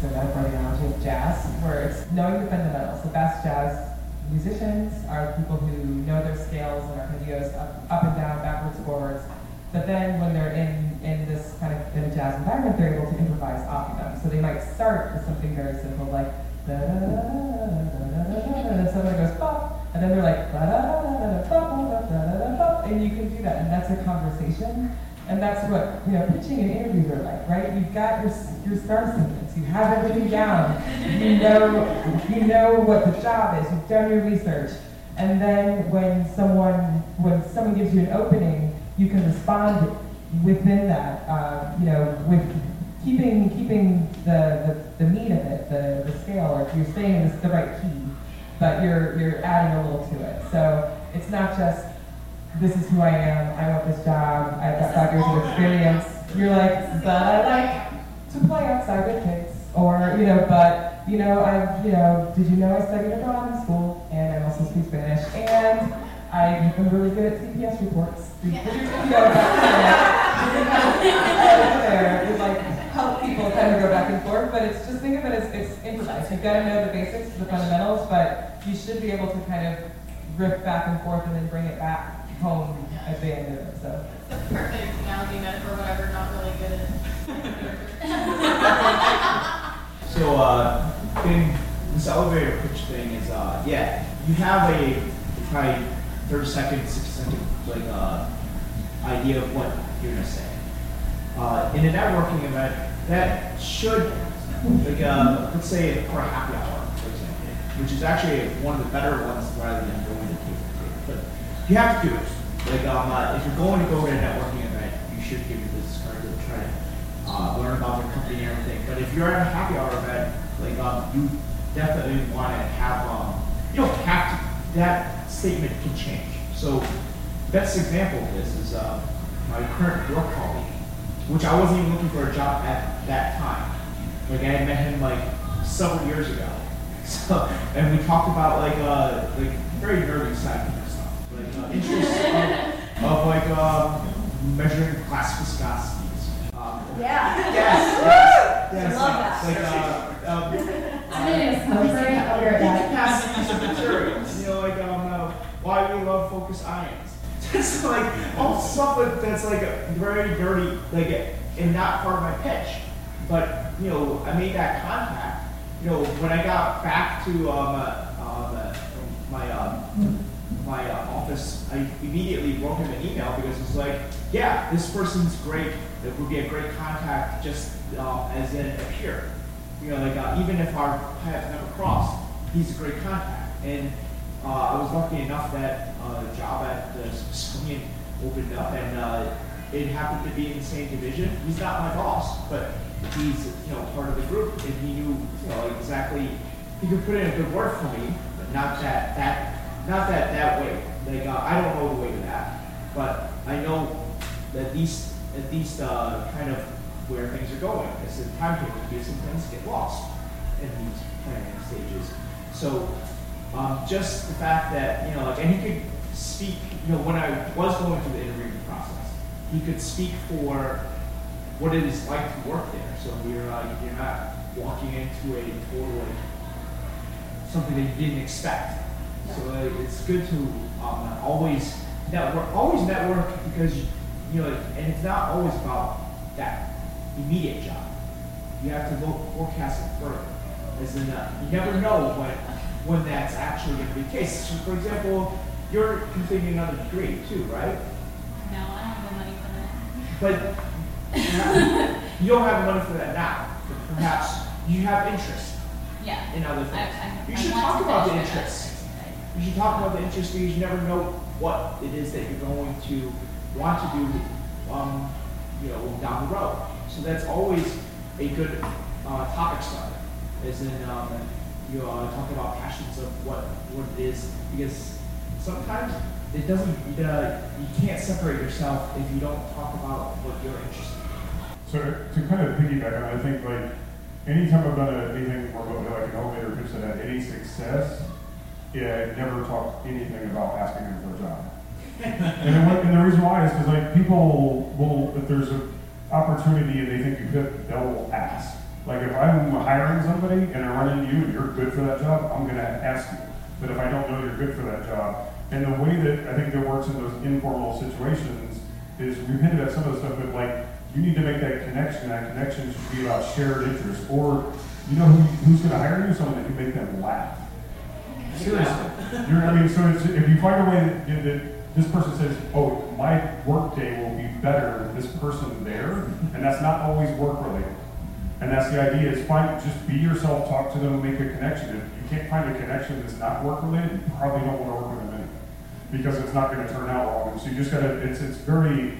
so that's my analogy of jazz, where it's knowing the fundamentals. The best jazz musicians are people who know their scales and arpeggios up, up and down, backwards, forwards. But then when they're in, in this kind of in a jazz environment, they're able to improvise off of them. So they might start with something very simple like da da da da da da da and then someone goes pop, and then they're like da da da da da da da da da and you can do that, and that's a conversation. And that's what you know, pitching and interviews are like, right? You've got your your star sequence, you have everything down, you know you know what the job is, you've done your research, and then when someone when someone gives you an opening, you can respond within that, uh, you know, with keeping keeping the, the, the meat of it, the, the scale, or if you're staying in the right key, but you're you're adding a little to it. So it's not just this is who I am, I want this job, I've got five years of experience. You're like, but I like to play outside with kids. Or, you know, but, you know, I've, you know, did you know I studied abroad in school and I also speak Spanish and I've been really good at CPS reports. You know, there, like help people kind of go back and forth, but it's just think of it as it's improvised. You've got to know the basics, the fundamentals, but you should be able to kind of riff back and forth and then bring it back home at the end of. So. It's a perfect analogy meant for whatever, not really good at. so, uh, in this elevator pitch thing is, uh, yeah, you have a probably 30 second, 60 second, like, uh, idea of what you're gonna say. Uh, in a networking event, that should, like, uh, let's say for a happy hour, for example, which is actually one of the better ones rather than going to table to table. But you have to do it. Like, um, uh, if you're going to go to a networking event, you should give your business card to try to uh, learn about their company and everything. But if you're at a happy hour event, like, um, you definitely want to have, um, you don't have to, that statement can change. So, best example of this is uh, my current work colleague, which I wasn't even looking for a job at that time. Like, I had met him like several years ago. So, and we talked about like, uh, like very nervous side interests of, of like uh, measuring glass viscosities. Um, yeah. Yes. yes. Yes, I love that. Like, uh, um, I'm in a I'll be right back. capacities of materials. You know, like um, uh, why we love focus ions. It's like all stuff that, that's like very dirty, like and not part of my pitch. But you know, I made that contact. You know, when I got back to um, uh, um, uh, my um, my uh, office, I immediately wrote him an email because it's like, yeah, this person's great. It would be a great contact just uh, as in a peer. You know, like uh, even if our paths never crossed, he's a great contact. And uh, I was lucky enough that uh, a job at the Smithsonian opened up, and uh, it happened to be in the same division. He's not my boss, but he's you know part of the group, and he knew you know exactly. He could put in a good word for me, but not that that not that that way. Like uh, I don't know the way to that, but I know that these at least uh, kind of where things are going as the timetable because some things get lost in these planning stages. So um, just the fact that you know, like, and he could speak. You know, when I was going through the interviewing process, he could speak for what it is like to work there. So you're uh, you're not walking into a total like something that you didn't expect. So it's good to um, always network, always network because you know, and it's not always about that immediate job. You have to look forecast it further. As in, uh, you never know when when that's actually going to be the case. So for example, you're completing another degree too, right? No, I don't have the money for that. But you don't have the money for that now. But perhaps you have interest Yeah. in other things. I, You should talk about the interests. You should talk about the interest fees, you never know what it is that you're going to want to do, um, you know, down the road. So that's always a good uh, topic starter, as in um, you uh, talk about passions of what what it is, because sometimes it doesn't. Uh, you can't separate yourself if you don't talk about what you're interested in. So to kind of piggyback on, I think like anytime I've done anything remotely, like an elevator pitch that had any success, yeah, I never talked anything about asking them for a job. and, and the reason why is because like people will, if there's an opportunity and they think you fit, they'll ask. Like if I'm hiring somebody and I run into you and you're good for that job, I'm gonna ask you. But if I don't know you're good for that job, and the way that I think that works in those informal situations is we've hinted at some of the stuff, but like you need to make that connection. That connection should be about shared interest, or you know who, who's to hire you? Someone that can make them laugh. Seriously, You're, I mean, so if you find a way that, that this person says, "Oh, my work day will be better with this person there," and that's not always work related. And that's the idea: is find just be yourself, talk to them, make a connection. If you can't find a connection that's not work related, you probably don't want to work with them anyway, because it's not going to turn out well. So you just got to. It's it's very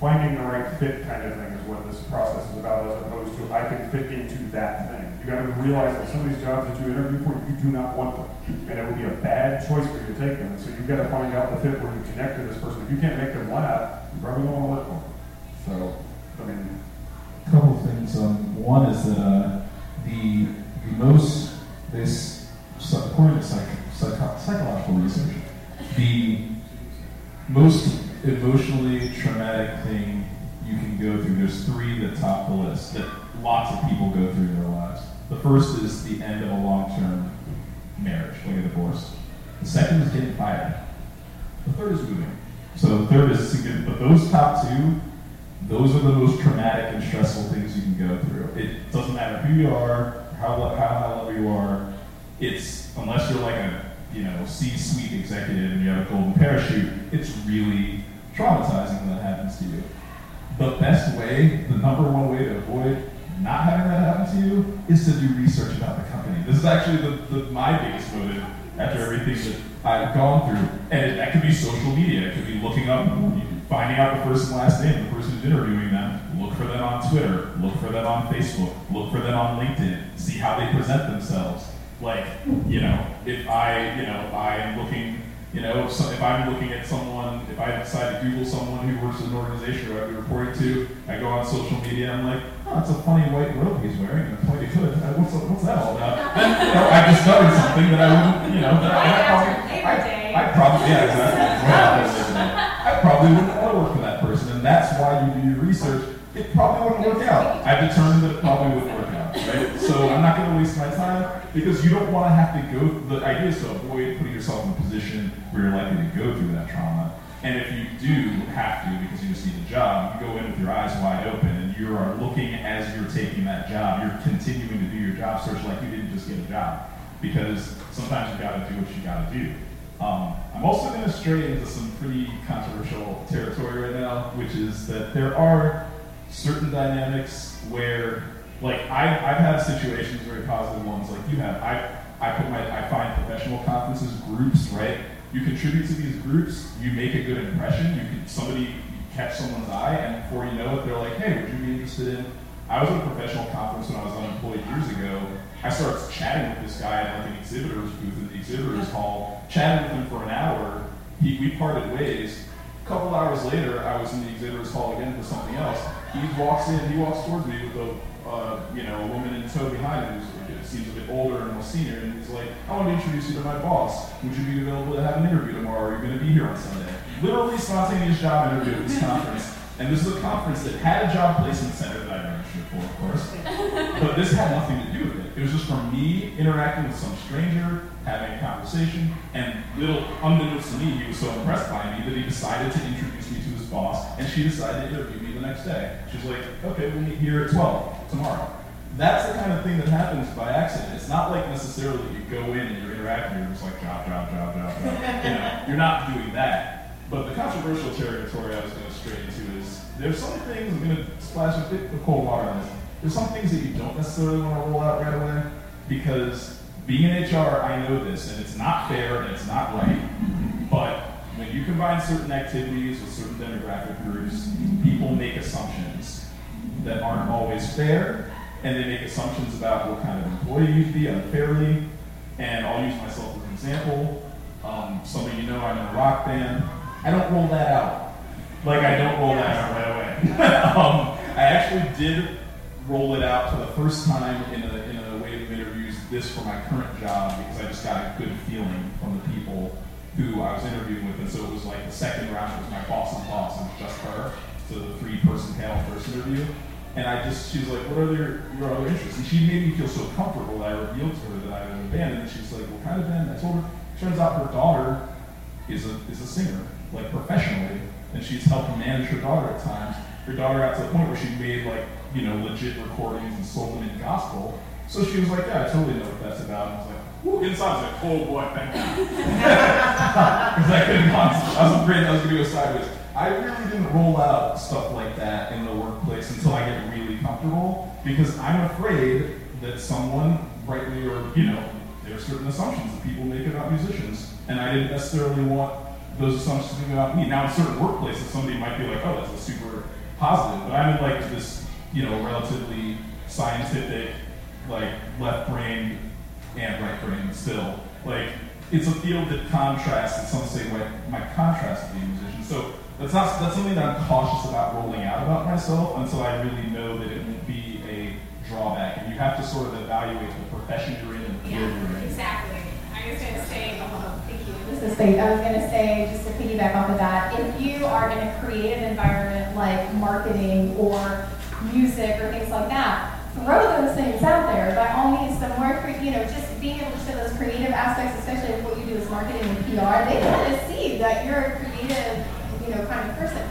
finding the right fit kind of thing is what this process is about, as opposed to I can fit into that thing. You got to realize that some of these jobs that you interview for, you do not want them, and it would be a bad choice for you to take them. So you've got to find out the fit where you connect to this person. If you can't make them laugh, you probably don't want to them. So, I mean, A couple things. Um, one is that uh, the the most this according to psych, psych, psychological research, the most emotionally traumatic thing you can go through. There's three that top the list that lots of people go through in their lives. The first is the end of a long-term marriage, like a divorce. The second is getting fired. The third is moving. So the third is significant, but those top two those are the most traumatic and stressful things you can go through. It doesn't matter who you are, how how high level you are. It's unless you're like a you know C-suite executive and you have a golden parachute. It's really traumatizing when that happens to you. The best way, the number one way to avoid not having that happen to you, is to do research about the company. This is actually the, the my biggest motive after everything that I've gone through, and it, that could be social media. It could be looking up finding out the first and last name of the person who's interviewing them, look for them on Twitter, look for them on Facebook, look for them on LinkedIn, see how they present themselves. Like, you know, if I, you know, I am looking, you know, so if I'm looking at someone, if I decide to Google someone who works in an organization who I'd be reporting to, I go on social media, I'm like, oh, that's a funny white robe he's wearing and a pointy hood. Uh, What's, what's that all about? Then, you know, I discovered something that I wouldn't, you know, that I, I probably, I, I probably, yeah, exactly. I probably wouldn't want to work for that person. And that's why you do your research it probably wouldn't work out. I've determined that it probably wouldn't work out, right? So I'm not going to waste my time because you don't want to have to go. The idea is to avoid putting yourself in a position where you're likely to go through that trauma. And if you do have to, because you just need a job, you go in with your eyes wide open and you are looking as you're taking that job. You're continuing to do your job search like you didn't just get a job. Because sometimes you got to do what you got to do. Um, I'm also going to stray into some pretty controversial territory right now, which is that there are certain dynamics where, like, I, I've had situations, very positive ones, like you have. I, I put my, I find professional conferences, groups, right? You contribute to these groups, you make a good impression, you can, somebody catch someone's eye, and before you know it, they're like, hey, would you be interested in? I was at a professional conference when I was unemployed years ago. I started chatting with this guy at like an exhibitor's booth in the exhibitor's hall, chatted with him for an hour. He, we parted ways. A couple hours later, I was in the exhibitor's hall again for something else. He walks in, he walks towards me with a, uh, you know, a woman in tow behind him who seems a bit older and more senior, and he's like, I want to introduce you to my boss. Would you be available to have an interview tomorrow? Are you going to be here on Sunday? Literally spontaneous job interview at this conference. And this is a conference that had a job placement center that I registered for, of course. but this had nothing to do with it. Was just from me interacting with some stranger, having a conversation, and little unbeknownst to me, he was so impressed by me that he decided to introduce me to his boss, and she decided to interview me the next day. She's like, okay, we'll meet here at 12 tomorrow. That's the kind of thing that happens by accident. It's not like necessarily you go in and you're interacting, you're just like job, job, job, job, job. you know, you're not doing that. But the controversial territory I was going to stray into is there's some things, I'm going to splash a bit of cold water on this. There's some things that you don't necessarily want to roll out right away because being in HR, I know this, and it's not fair and it's not right. But when you combine certain activities with certain demographic groups, people make assumptions that aren't always fair, and they make assumptions about what kind of employee you'd be unfairly. And I'll use myself as an example. Um, some of you know I'm in a rock band. I don't roll that out. Like I don't roll that out right away. um, I actually did roll it out for the first time in a, in a wave of interviews this for my current job because I just got a good feeling from the people who I was interviewing with. And so it was like the second round was my boss's boss and just her. So the three person panel first interview. And I just, she was like, what are your, your other interests? And she made me feel so comfortable that I revealed to her that I was in a band. And she's like, what kind of band? I told her, turns out her daughter is a, is a singer like professionally, and she's helped manage her daughter at times. Her daughter got to the point where she made like you know legit recordings and sold them in gospel. So she was like, "Yeah, I totally know what that's about." And I was like, Woo, inside was like, "Oh boy, thank you." Because I couldn't. I was afraid I was going to go sideways. I really didn't roll out stuff like that in the workplace until I get really comfortable because I'm afraid that someone, rightly or you know, there are certain assumptions that people make about musicians, and I didn't necessarily want those assumptions to be about me. Now, in certain workplaces, somebody might be like, oh, that's a super positive, but I'm in like this, you know, relatively scientific, like left brain and right brain still. Like, it's a field that contrasts, and some say like my contrast to being a musician. So that's not that's something that I'm cautious about rolling out about myself until I really know that it won't be a drawback. And you have to sort of evaluate the profession you're in and the field Yeah, you're in. exactly. I was gonna say, oh, oh thank you. This is Faith. I was gonna say, just to piggyback off of that, if you are in a creative environment like marketing or music or things like that, throw those things out there. By all means, the more, you know, just being able to show those creative aspects, especially if what you do is marketing and PR, they kind of see that you're a creative, you know, kind of person.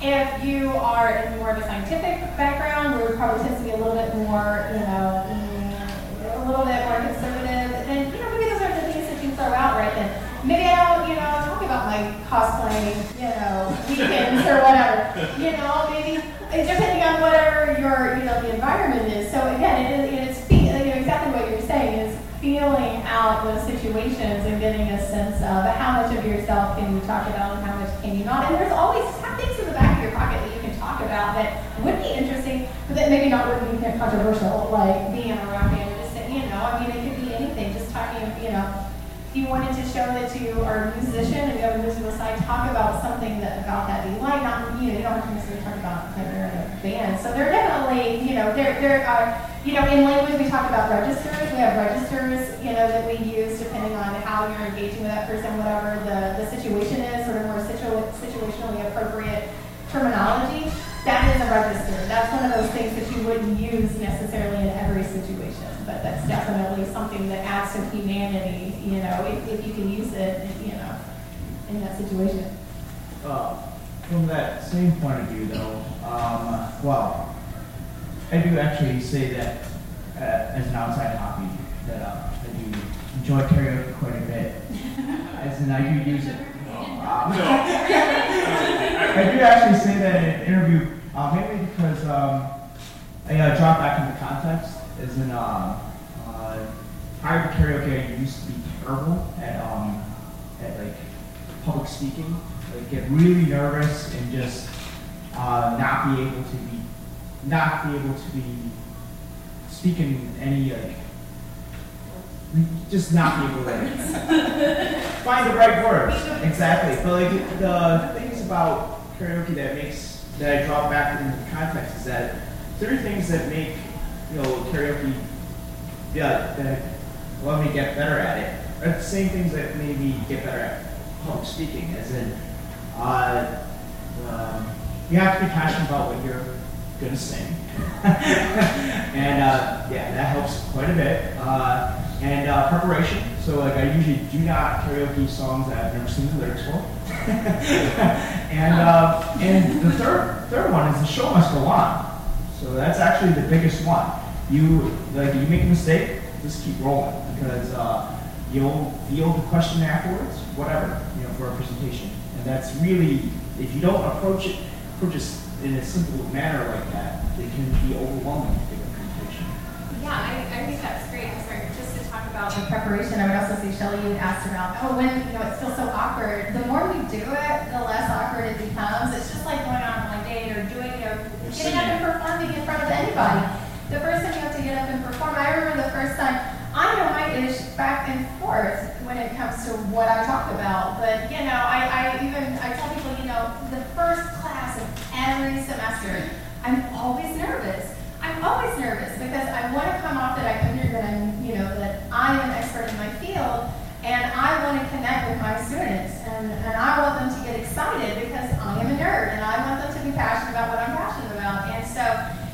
If you are in more of a scientific background, where it probably tends to be a little bit more, you know, mm, a little bit more conservative, then, you know, maybe those are the things that you throw out right then. Maybe I don't, you know, talk about my cosplay, you know, weekends or whatever. You know, maybe depending on whatever your, you know, the environment is. So again, it is, it is you know, exactly what you're saying is feeling out those situations and getting a sense of how much of yourself can you talk about and how much can you not. And there's always things in the back of your pocket that you can talk about that would be interesting, but that maybe not would be controversial, like being a rock band. You know, I mean, it could be anything. Just talking, you know, if you wanted to show that you are a musician and you have a musical side, talk about something that about that you like. Not you know, you don't have to necessarily talk about that a band. So there are definitely, you know, there there are, uh, you know, in language we talk about registers. We have registers, you know, that we use depending on how you're engaging with that person, whatever the, the situation is, sort of more situ- situationally appropriate terminology. that is a register. That's one of those things that you wouldn't use necessarily in every situation, but that's definitely something that adds to humanity, you know, if, if you can use it, you know, in that situation. Uh, from that same point of view, though, um, well, I do actually say that uh, as an outside hobby that uh, I do enjoy karaoke quite a bit, as in I do use it. Um, I do actually say that in an interview, uh, mainly because um, I uh, drop back into context, as in uh, uh, prior to karaoke, I used to be terrible at um, at like public speaking, like get really nervous and just uh, not be able to be not be able to be speaking any like just not be able to find the right words exactly. But like the things about karaoke that makes that I drop back into the context is that there are things that make you know karaoke yeah that allow me get better at it. Are the same things that made me get better at public speaking, as in uh, um, you have to be passionate about what you're going to sing, and uh, yeah, that helps quite a bit. Uh, and uh, preparation. So like I usually do not karaoke songs that I've never seen the lyrics for. and uh, and the third third one is the show must go on. So that's actually the biggest one. You like you make a mistake, just keep rolling because uh, you'll feel the question afterwards, whatever you know for a presentation. And that's really if you don't approach it approach it in a simple manner like that, it can be overwhelming to give a presentation. Yeah, I, I think that's great. Sorry, just to talk about the preparation, I would also say, Shelly, you asked about, oh, when, you know, it feels so awkward. The more we do it, the less awkward it becomes. It's just like going on one date or doing, you know, getting up and performing in front of anybody. The first time you have to get up and perform, I remember the first time, I know my ish back and forth when it comes to what I talk about, but, you know, I, I even, I tell people, you know, the first class of every semester, I'm always nervous. I'm always nervous because I want to come off that I under that I'm, you know, that I am an expert in my field, and I want to connect with my students, and, and I want them to get excited because I am a nerd, and I want them to be passionate about what I'm passionate about.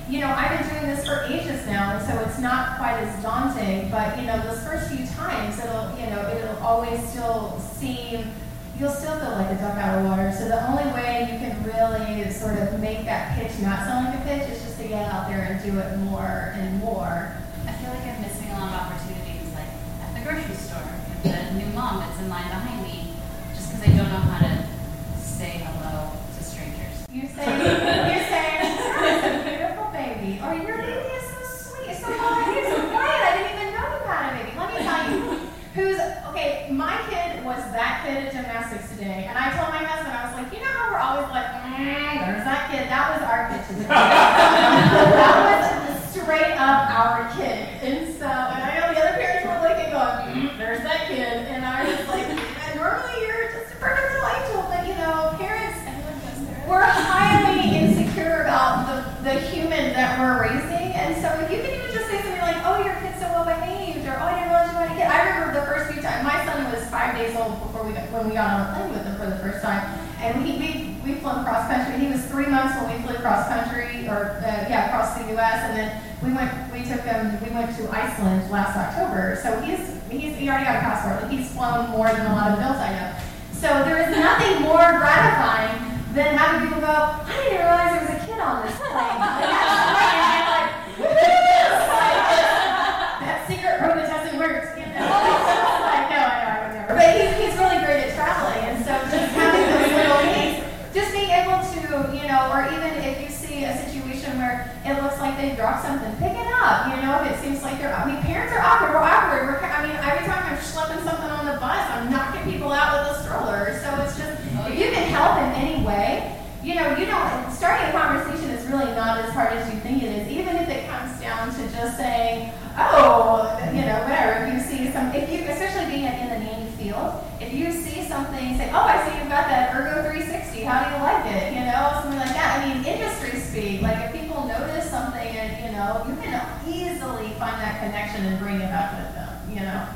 You know, I've been doing this for ages now, and so it's not quite as daunting. But you know, those first few times, it'll, you know, it'll always still seem you'll still feel like a duck out of water. So the only way you can really sort of make that pitch not sound like a pitch is just to get out there and do it more and more. I feel like I'm missing a lot of opportunities, like at the grocery store, with the new mom that's in line behind me, just because I don't know how to say hello to strangers. You say, you say, "That's a beautiful baby," or "Your baby is so sweet, so quiet, he's so quiet. I didn't even know you had a baby." Let me tell you, who's okay? My kid was that kid at gymnastics today, and I told my husband, I was like, you know how we're always like, mm, "There's that kid." That was our kid today. that was straight up our kid, and so, and I know the other parents were looking, going, mm, "There's that kid," and I was like, and normally you're just a perfect little angel, but you know, parents we're highly insecure about the, the human that we're raising. And so if you can even just say something like, oh, your kid's so well behaved, or oh, I didn't I remember the first few times, my son was five days old before we when we got on a plane with him for the first time. And we, we, we flew cross country. He was three months when we flew cross country, or uh, yeah, across the U.S. And then we went, we took him, we went to Iceland last October. So he's, he's, he already got a passport. Like he's flown more than a lot of adults I know. So there is nothing more gratifying than having people go, I didn't realize there was a kid on this plane. Like, that's great. And I'm like, woohoo! Like, that secret room that doesn't work. You know? like, no, I know, I would never. But he's, he's really great at traveling, and so just having those little things, just being able to, you know, or even if you see a situation where it looks like they dropped something, pick it up. You know, if it seems like they're, I mean, parents are awkward. We're awkward. We're, I mean, every time I'm schlepping something on the bus, I'm knocking people out with a stroller. So it's just, if you can help in any way, you know, you don't, starting a conversation is really not as hard as you think it is, even if it comes down to just saying, oh, you know, whatever, if you see some, if you, especially being in the nanny field, if you see something, say, oh, I see you've got that Ergo 360, how do you like it? You know, something like that. I mean, industry speak, like if people notice something and, you know, you can easily find that connection and bring it up with them, you know.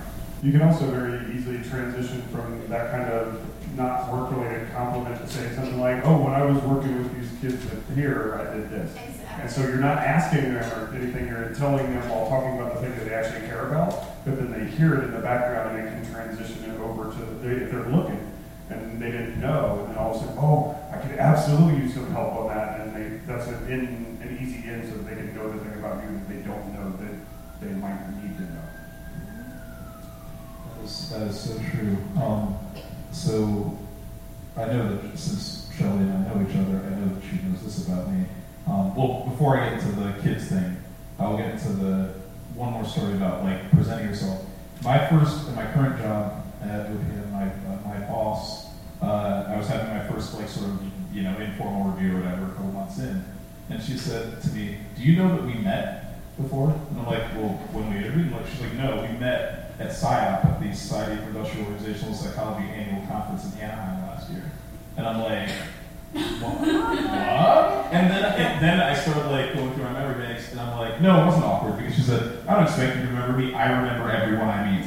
you can also very easily transition from that kind of not work-related compliment to saying something like, "Oh, when I was working with these kids here, I did this." Exactly. And so you're not asking them or anything, you're telling them while talking about the thing that they actually care about, but then they hear it in the background and they can transition it over to they, if they're looking and they didn't know, and then all of a sudden, oh, I could absolutely use some help on that, and they that's an in an easy in so that they can know the thing about you they might need to know. That is, that is so true. Um, so I know that since Shelly and I know each other, I know that she knows this about me. Um, well, before I get into the kids thing, I'll get into the one more story about like presenting yourself. My first, in my current job at OPM, my uh, my boss, uh, I was having my first like sort of you know informal review or whatever a couple months in, and she said to me, "Do you know that we met before?" And I'm like, "Well, when we interviewed," like she's like, "No, we met at SIOP at the Society for Industrial Organizational Psychology annual conference in Anaheim last year," and I'm like. What? And then, and then I started like going through my memory banks, and I'm like, no, it wasn't awkward because she said, I don't expect you to remember me. I remember everyone I meet.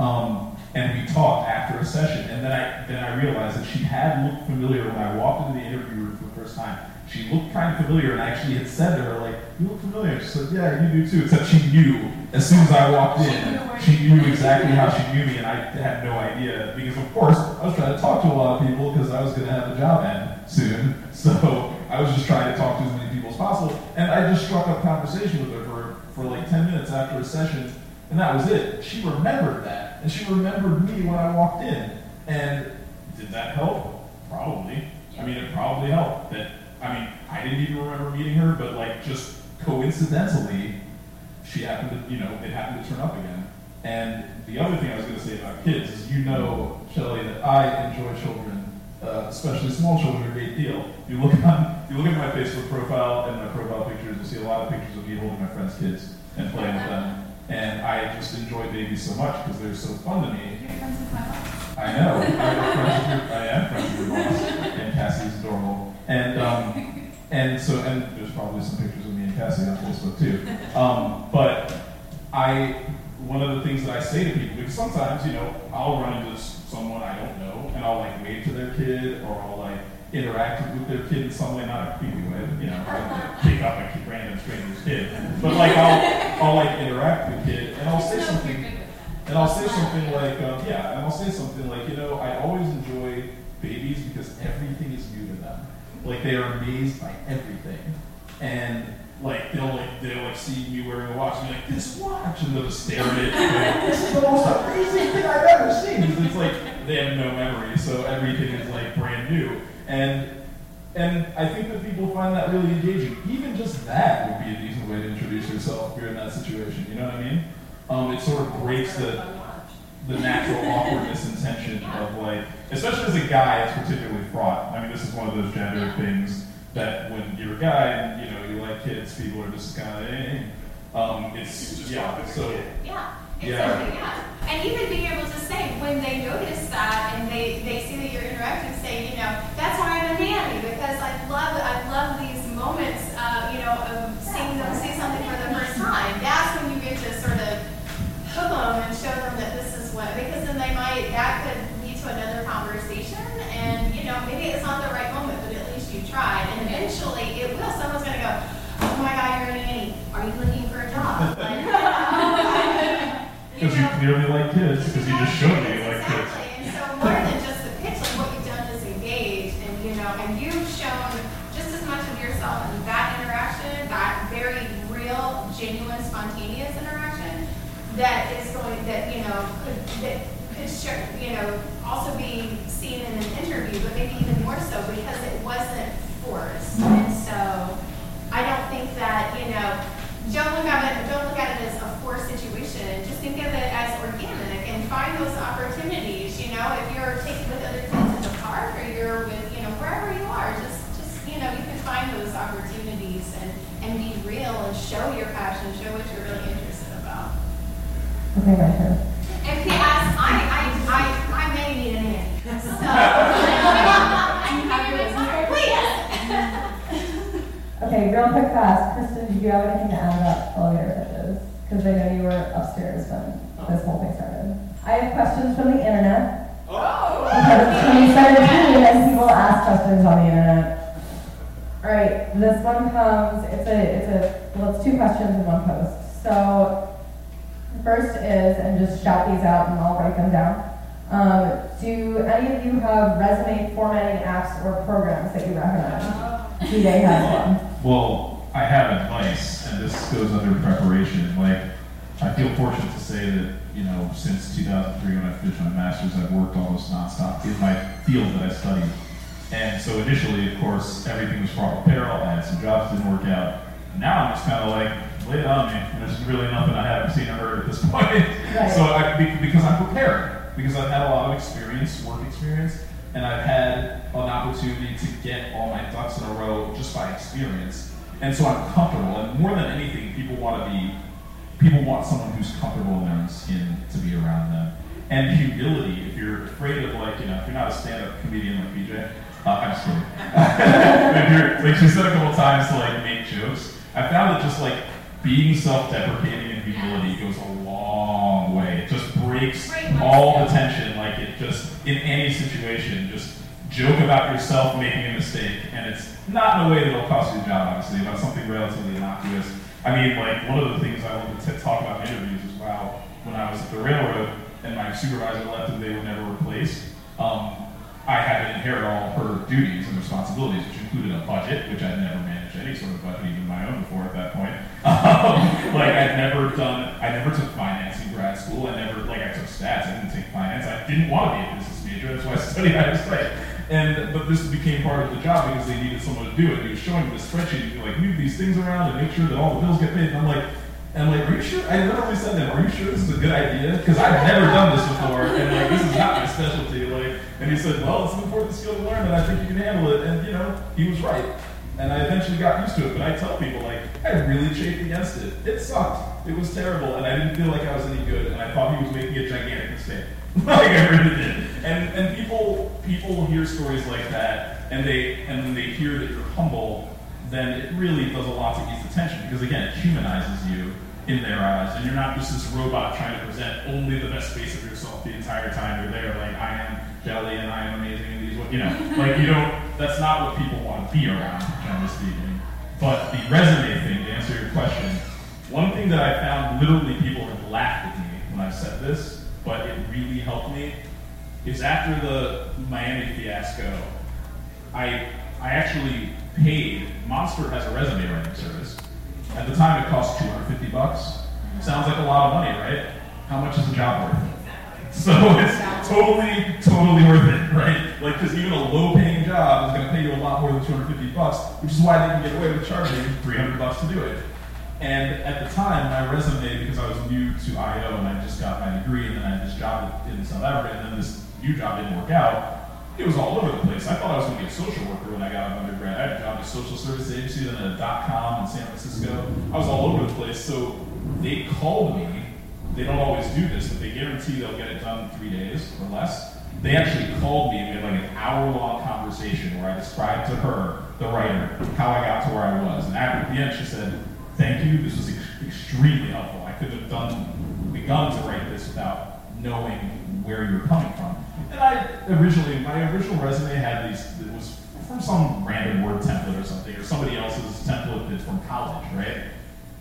Um, and we talked after a session, and then I then I realized that she had looked familiar when I walked into the interview room for the first time. She looked kind of familiar, and I actually had said to her, like, you look familiar. She said, yeah, you do too. Except she knew as soon as I walked in, she knew exactly how she knew me, and I had no idea because, of course, I was trying to talk to a lot of people because I was going to have a job end soon. So I was just trying to talk to as many people as possible, and I just struck up conversation with her for, for like 10 minutes after a session, and that was it. She remembered that, and she remembered me when I walked in. And did that help? Probably. I mean, it probably helped. That I mean, I didn't even remember meeting her, but like just coincidentally, she happened to, you know, it happened to turn up again. And the other thing I was going to say about kids is, you know, Shelley, that I enjoy children uh, especially small children, a great deal. You look on, you look at my Facebook profile and my profile pictures, you'll see a lot of pictures of me holding my friends' kids and playing with them. And I just enjoy babies so much because they're so fun to me. I know. I'm friends with your, I am friends with your boss, and Cassie's adorable. And um, and so and there's probably some pictures of me and Cassie on Facebook too. Um, but I one of the things that I say to people because sometimes you know I'll run into someone I don't know and I'll like wave to their kid or I'll like interact with their kid in some way, not a creepy way, you know, I'll pick up a random stranger's kid. But like I'll I'll like interact with the kid and I'll say something and I'll say something like, um, yeah, and I'll say something like, you know, I always enjoy babies because everything is new to them. Like they are amazed by everything. And like they'll like they'll like see me wearing a watch and be like, this watch, and they'll stare at it. Like, this is the most amazing thing I've ever seen. It's like they have no memory, so everything is like brand new. And and I think that people find that really engaging. Even just that would be a decent way to introduce yourself if you're in that situation. You know what I mean? Um, it sort of breaks the the natural awkwardness and tension of like, especially as a guy, it's particularly fraught. I mean, this is one of those gender things that when you're a guy and you know you like kids, people are just kind of, hey. um, it's yeah. So yeah, exactly, yeah. And even being able to say when they notice that and they, they see that you're interacting, say, you know, that's why I'm a nanny because I love I love these moments, uh, you know, of seeing them say something for the first time. That's when you get to sort of hook them and show them that this because then they might that could lead to another conversation and you know maybe it's not the right moment, but at least you tried and eventually it will. Someone's gonna go, oh my God, you're a nanny. Are you looking for a job? Like, because you clearly like kids because you just showed me you like kids. Exactly. And so more than just the pitch, like what you've done is engage and you know, and you've shown just as much of yourself in that interaction, that very real, genuine, spontaneous that is going that, you know, could that could show, you know, also be seen in an interview, but maybe even more so because it wasn't forced. And so I don't think that, you know, don't look at it don't look at it as a forced situation. Just think of it as organic and find those opportunities. You know, if you're taking with other kids in the park or you're with, you know, wherever you are, just just you know, you can find those opportunities and, and be real and show your passion, show what you're really interested. Okay, my turn. And P.S. I I I, I may need a nanny. So please. Okay, real quick, fast. Kristen, do you have anything to add about elevator pitches? Because I know you were upstairs when this whole thing started. I have questions from the internet. Oh! Because it's 2017 and people ask questions on the internet. All right, this one comes, it's a, it's a, well, it's two questions in one post. So, the first is, and just shout these out and I'll write them down. Um, do any of you have resume formatting apps or programs that you recommend? Do they have one? Well, I have advice, and this goes under preparation. Like, I feel fortunate to say that, you know, since 2003 when I finished my master's, I've worked almost nonstop in my field that I studied. And so initially, of course, everything was fraught with peril. I had some jobs that didn't work out. Now I'm just kind of like, lay it on me. There's really nothing I haven't seen or heard at this point. Right. so I, be- because I'm prepared, because I've had a lot of experience, work experience, and I've had an opportunity to get all my ducks in a row just by experience. And so I'm comfortable. And more than anything, people want to be, people want someone who's comfortable in their own skin to be around them. And humility, if you're afraid of like, you know, if you're not a stand-up comedian like BJ, uh, I'm just kidding. you're, like she said a couple times to like make jokes, I found that just like being self-deprecating and humility goes a long way. It just breaks all the tension. Like it just in any situation, just joke about yourself making a mistake, and it's not in a way that'll cost you a job, obviously, about something relatively innocuous. I mean, like one of the things I wanted to talk about in interviews is wow, when I was at the railroad and my supervisor left and they were never replaced. Um, I had to inherit all her duties and responsibilities, which included a budget, which I'd never managed any sort of budget, even my own before at that point. Um, like I'd never done, I never took finance in grad school. I never, like I took stats. I didn't take finance. I didn't want to be a business major. That's why I studied to study. And but this became part of the job because they needed someone to do it. He was showing me the spreadsheet. Be like, move these things around and make sure that all the bills get paid. And I'm like, and I'm like, are you sure? I literally said to are you sure this is a good idea? Because I've never done this before, and like this is not my specialty. Like, and he said, well, it's an important skill to learn, and I think you can handle it. And you know, he was right. And I eventually got used to it. But I tell people, like, I really chafed against it. It sucked. It was terrible, and I didn't feel like I was any good. And I thought he was making a gigantic mistake. like I really did. And and people people hear stories like that, and they and when they hear that you're humble, then it really does a lot to ease the tension because again, it humanizes you in their eyes, and you're not just this robot trying to present only the best face of yourself the entire time you're there. Like I am jelly and I am amazing and these, you know, like you don't. That's not what people want to be around, generally speaking. But the resume thing, to answer your question, one thing that I found literally people have laughed at me when I've said this, but it really helped me, is after the Miami fiasco, I I actually paid. Monster has a resume writing service. At the time, it cost 250 bucks. Sounds like a lot of money, right? How much is a job worth? So it's totally, totally worth it, right? Like, because even a low-paying job is going to pay you a lot more than 250 bucks, which is why they can get away with charging 300 bucks to do it. And at the time, my resume, because I was new to IO and I just got my degree, and then I had this job in South Africa, and then this new job didn't work out, it was all over the place. I thought I was going to be a social worker when I got out of undergrad. I had a job at a social service agency, then a dot com in San Francisco. I was all over the place. So they called me. They don't always do this, but they guarantee they'll get it done in three days or less. They actually called me and we had like an hour long conversation where I described to her, the writer, how I got to where I was. And after the end, she said, Thank you. This was ex- extremely helpful. I couldn't have done, begun to write this without knowing where you were coming from. And I originally, my original resume had these, it was from some random word template or something, or somebody else's template that's from college, right?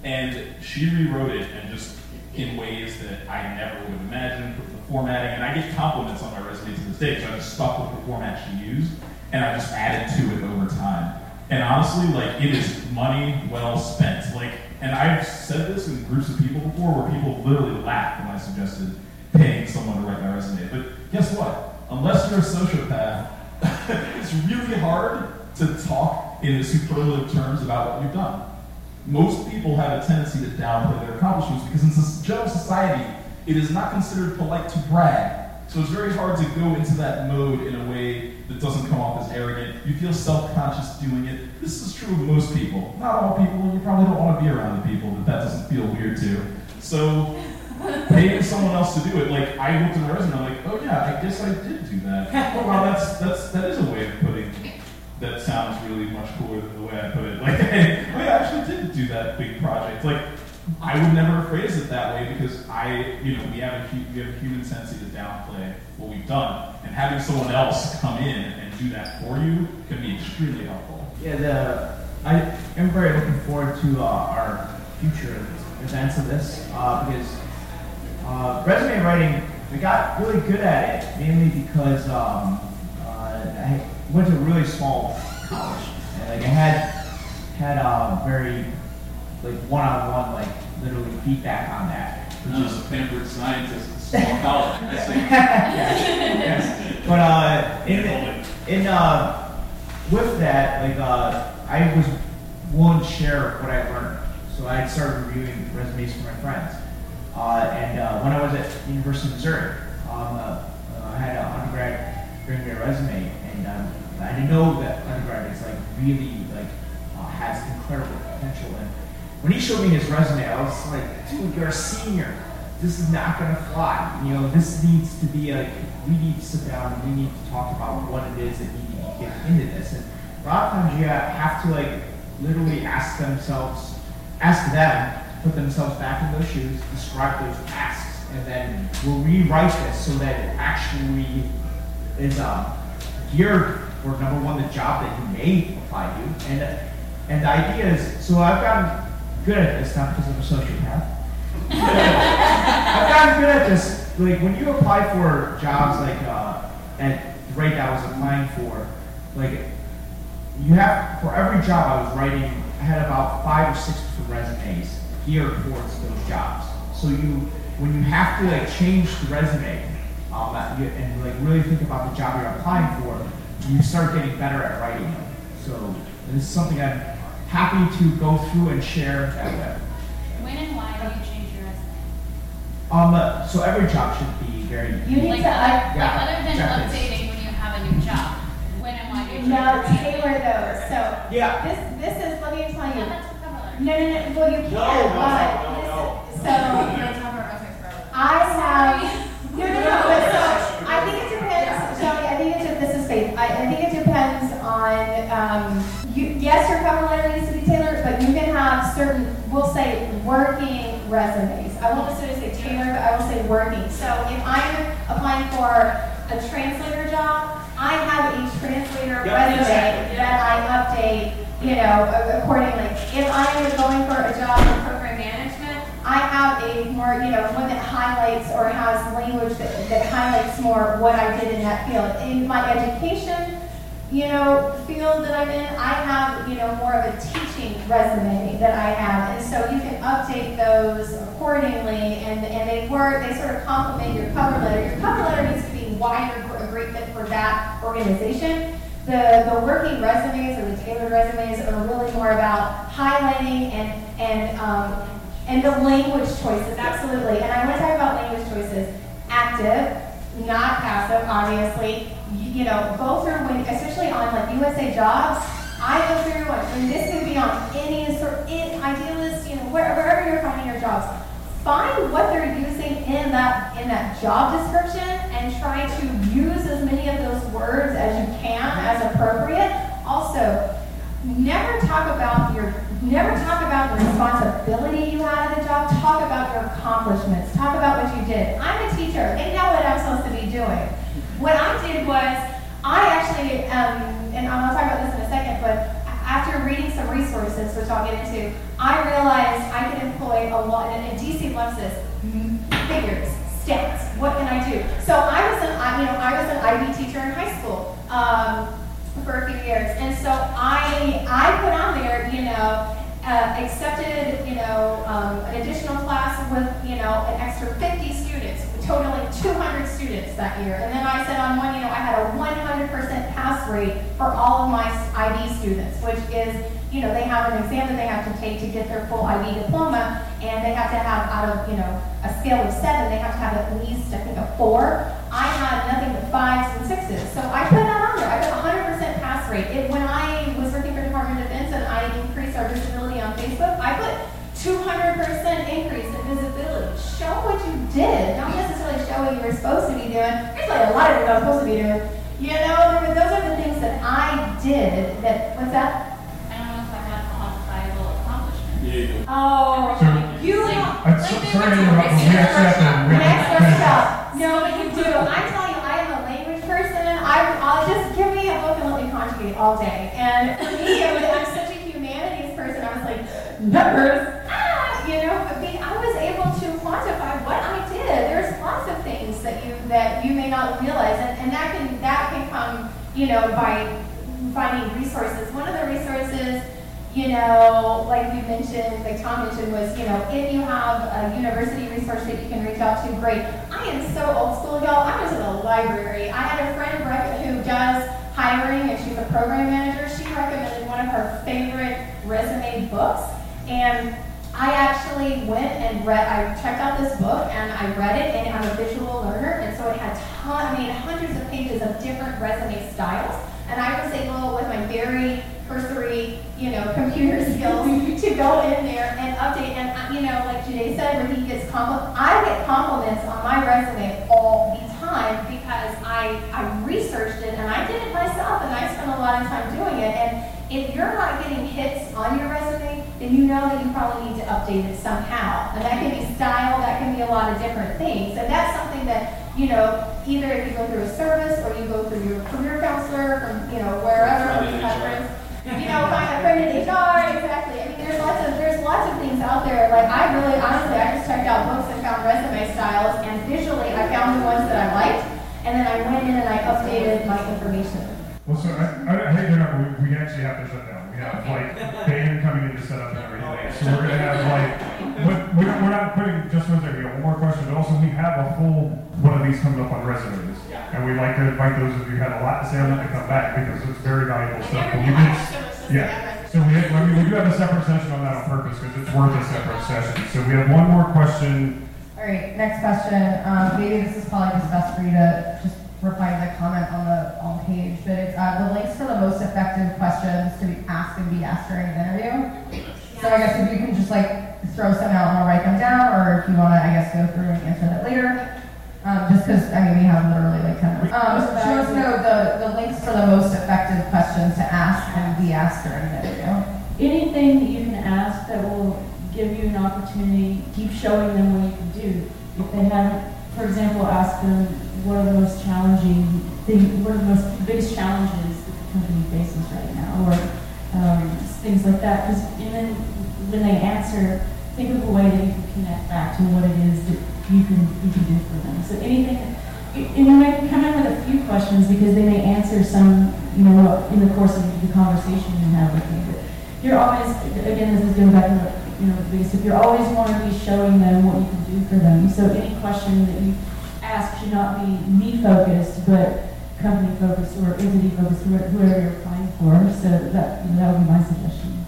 And she rewrote it and just in ways that I never would have imagined, with the formatting, and I get compliments on my resume to this day, so I just stuck with the format she used, and I just added to it over time. And honestly, like, it is money well spent. Like, and I've said this in groups of people before where people literally laughed when I suggested paying someone to write my resume. But guess what? Unless you're a sociopath, it's really hard to talk in superlative terms about what you've done. Most people have a tendency to downplay their accomplishments because in general society, it is not considered polite to brag. So it's very hard to go into that mode in a way that doesn't come off as arrogant. You feel self-conscious doing it. This is true of most people. Not all people. You probably don't want to be around the people that that doesn't feel weird to. So paying someone else to do it. Like I looked at my resume, I'm like, oh yeah, I guess I did do that. Oh wow, that's that's that is a way of putting. That sounds really much cooler than the way I put it. Like, yeah, I actually did do that big project. Like, I would never phrase it that way because I, you know, we have a we have a human tendency to downplay what we've done, and having someone else come in and do that for you can be extremely helpful. Yeah, the I am very looking forward to uh, our future events of this uh, because uh, resume writing I got really good at it mainly because um, uh, I went to a really small college and like I had had uh, very like one-on-one like literally feedback on that. Which is pampered scientist, small college. See. yes. But uh, in in uh, with that, like uh, I was willing to share what I learned. So I started reviewing resumes for my friends. Uh, and uh, when I was at University of Missouri, um, uh, I had an undergrad bring me a resume, and um, I didn't know that undergrad is like really like has incredible potential. And when he showed me his resume, I was like, dude, you're a senior. This is not gonna fly. You know, this needs to be like we need to sit down and we need to talk about what it is that you need to get into this. And a lot of times you have to like literally ask themselves, ask them, put themselves back in those shoes, describe those tasks, and then we'll rewrite this so that it actually is um, geared for number one, the job that you may apply to, and and the idea is so I've gotten good at this not because I'm a sociopath. I've gotten good at this. Like when you apply for jobs like uh, at the rate that I was applying for, like you have for every job I was writing, I had about five or six different resumes geared towards those jobs. So you when you have to like change the resume um, that you, and like really think about the job you're applying for, you start getting better at writing them. So this is something I'm happy to go through and share that way. When and why do you change your resume? Um, uh, so every job should be very. You need Like to, other, I- like other than exactly. updating when you have a new job. When and why do you change No, your resume? tailor those. So Yeah. this this is let me tell you. That's a cover letter. No, no, no. Well, you can, No, no, but no, no, no. So I have. No, no, no. But so I think it depends, Shelby. I think it just this is Faith. I, I think it depends on. Um, you, yes, your cover letter needs to be tailored, but you can have certain. We'll say working resumes. I won't necessarily say tailored, but I will say working. So if I'm applying for a translator job, I have a translator Yep, resume exactly. that I update. You know, accordingly. If I am going for a job in program management, I have a more, you know, one that highlights or has language that, that highlights more what I did in that field. In my education, you know, field that I'm in, I have, you know, more of a teaching resume that I have. And so you can update those accordingly and, and they work, they sort of complement your cover letter. Your cover letter needs to be why for a great fit for that organization. The, the working resumes or the tailored resumes are really more about highlighting and, and, um, and the language choices, absolutely. And I want to talk about language choices. Active, not passive, obviously. You, you know, go through when, especially on like USA Jobs. I go through, and this can be on any sort, in idealist, you know, where, wherever you're finding your jobs. Find what they're using in that in that job description, and try to use as many of those words as you can as appropriate. Also, never talk about your never talk about the responsibility you had at the job. Talk about your accomplishments. Talk about what you did. I'm a teacher. They know what i'm supposed to be doing. What i did was i actually um, and i'll talk about this in a second but after reading some resources which i'll get into i realized i could employ a lot and dc loves this figures stats. What can i do? So i was an you know i was an ib teacher in high school um, for a few years. And so I, I put on there, you know, uh, accepted, you know, um, an additional class with, you know, an extra 50 students, totaling 200 students that year. And then I said on one, you know, I had a 100% pass rate for all of my IB students, which is, you know, they have an exam that they have to take to get their full IB diploma, and they have to have out of, you know, a scale of seven, they have to have at least, I think, a four. I had nothing but fives and sixes. So I put that on there. I put 100% pass rate. It, when I was working for Department of Defense and I increased our visibility on Facebook, I put 200% increase in visibility. Show what you did. Don't necessarily show what you were supposed to be doing. There's like a lot of things I was supposed to be doing. You know, were- those are the things that I did that, what's that? I don't know if I have quantifiable accomplishments. Yeah, you do. Oh, So- you sorry to interrupt, but we actually have to, we have Next to finish workshop. No, but you do. I'm telling you, I am a language person. I'm, I'll just give me a book and let me conjugate all day. And for me, it was, I'm such a humanities person. I was like, numbers, ah, you know. But I was able to quantify what I did. There's lots of things that you that you may not realize, and, and that can that can come, you know, by finding resources. One of the resources you know, like we mentioned, like Tom mentioned, was, you know, if you have a university resource that you can reach out to, great. I am so old school, y'all. I was in a library. I had a friend, who does hiring, and she's a program manager. She recommended one of her favorite resume books, and I actually went and read, I checked out this book, and I read it, and I'm a visual learner, and so it had ton, I mean, hundreds of pages of different resume styles, and I was able, with my very cursory, you know, computer skills to go in there and update. And uh, you know, like Jade said, when he gets compliment, I get compliments on my resume all the time because I I researched it and I did it myself and I spent a lot of time doing it. And if you're not getting hits on your resume, then you know that you probably need to update it somehow. And that can be style, that can be a lot of different things. And that's something that you know, either if you go through a service or you go through your career counselor from, you know, wherever, conference, you know, find a friend in HR, exactly. I mean, there's lots of there's lots of things out there. Like I really, honestly, I just checked out books and found resume styles, and visually, I found the ones that I liked, and then I went in and I updated my information. Well, so I, I, I hate to interrupt, we, we actually have to shut down. We have like band coming in to set up and everything. So we're gonna have like, but we're not, we're not putting, just one second, we have one more question, but also we have a full one of these coming up on resumes. And we'd like to invite those of you who had a lot to say on that to come back because it's very valuable stuff. But we did, yeah. So we, have, I mean, we do have a separate session on that on purpose because it's worth a separate session. So we have one more question. All right, next question. Um, maybe this is probably just best for you to just to the comment on the on page, but it's uh, the links for the most effective questions to be asked and be asked during an interview. So I guess if you can just like throw some out and I'll write them down, or if you want to, I guess, go through and answer that later. Um, just because I mean we have literally like ten. Um, she wants to know the, the links for the most effective questions to ask and be asked during an interview. Anything that you can ask that will give you an opportunity, keep showing them what you can do. If they haven't, for example, ask them what are the most challenging things, what are the most biggest challenges that the company faces right now, or um, things like that. Because and then when they answer, think of a way that you can connect back to what it is that you can you can do for them. So anything, and you might come in with a few questions because they may answer some, you know, in the course of the conversation you have with me. But you're always, again, this is going back to you know, the basic. You're always want to be showing them what you can do for them. So any question that you ask should not be me focused, but company focused or entity focused, whoever you're applying for. So that you know, that would be my suggestion.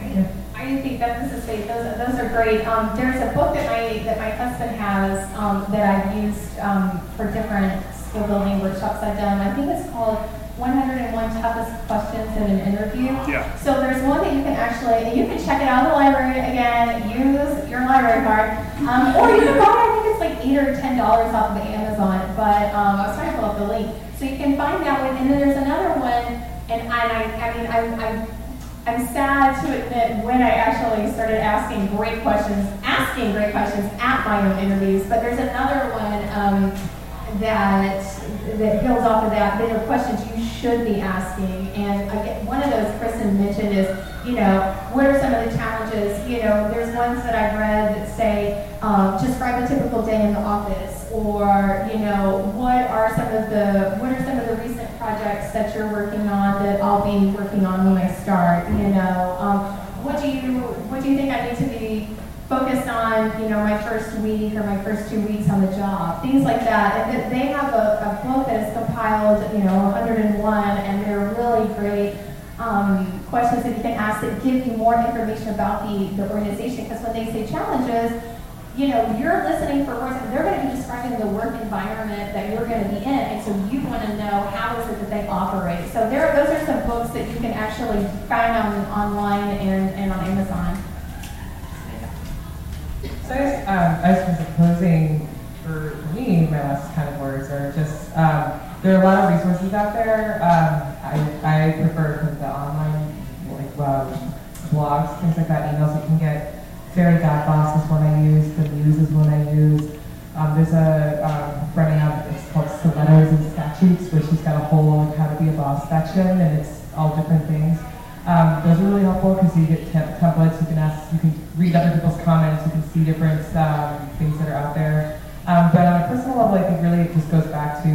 Okay. I think that this is great. Those, those are great. Um, there's a book that my that my husband has um, that I've used um, for different skill building workshops I've done. I think it's called 101 Toughest Questions in an Interview. Yeah. So there's one that you can actually, and you can check it out in the library again. Use your library card, um, or you can buy. I think it's like eight or ten dollars off of Amazon. But um, I was trying to pull up the link, so you can find that one. And then there's another one, and, and I, I mean, I, I I'm sad to admit when I actually started asking great questions, asking great questions at my own interviews. But there's another one um, that that builds off of that. there are questions you should be asking. And again, one of those Kristen mentioned is, you know, what are some of the challenges? You know, there's ones that I've read that say, um, describe a typical day in the office, or you know, what are some of the what are some of the recent projects that you're working on that I'll be working on when I start? You know, um, what do you what do you think I need to be focused on, you know, my first week or my first two weeks on the job, things like that. And they have a, a book that is compiled, you know, 101, and they're really great um, questions that you can ask that give you more information about the, the organization. Because when they say challenges, you know, you're listening for words, and they're going to be describing the work environment that you're going to be in, and so you want to know how is it that they operate. So there, those are some books that you can actually find on online and, and on Amazon. So I was, um, I was proposing for me, my last kind of words are just um, there are a lot of resources out there. Um, I, I prefer kind of the online like um, blogs, things like that, emails you can get Fairygodboss is one I use. The Muse is one I use. Um, there's a um, friend I have, it's called Stilettos and Statutes, where she's got a whole like, how to be a boss section, and it's all different things. Um, those are really helpful because you get te- templates, you can ask, you can read other people's comments, you can see different um, things that are out there. Um, but on a personal level, I think really it just goes back to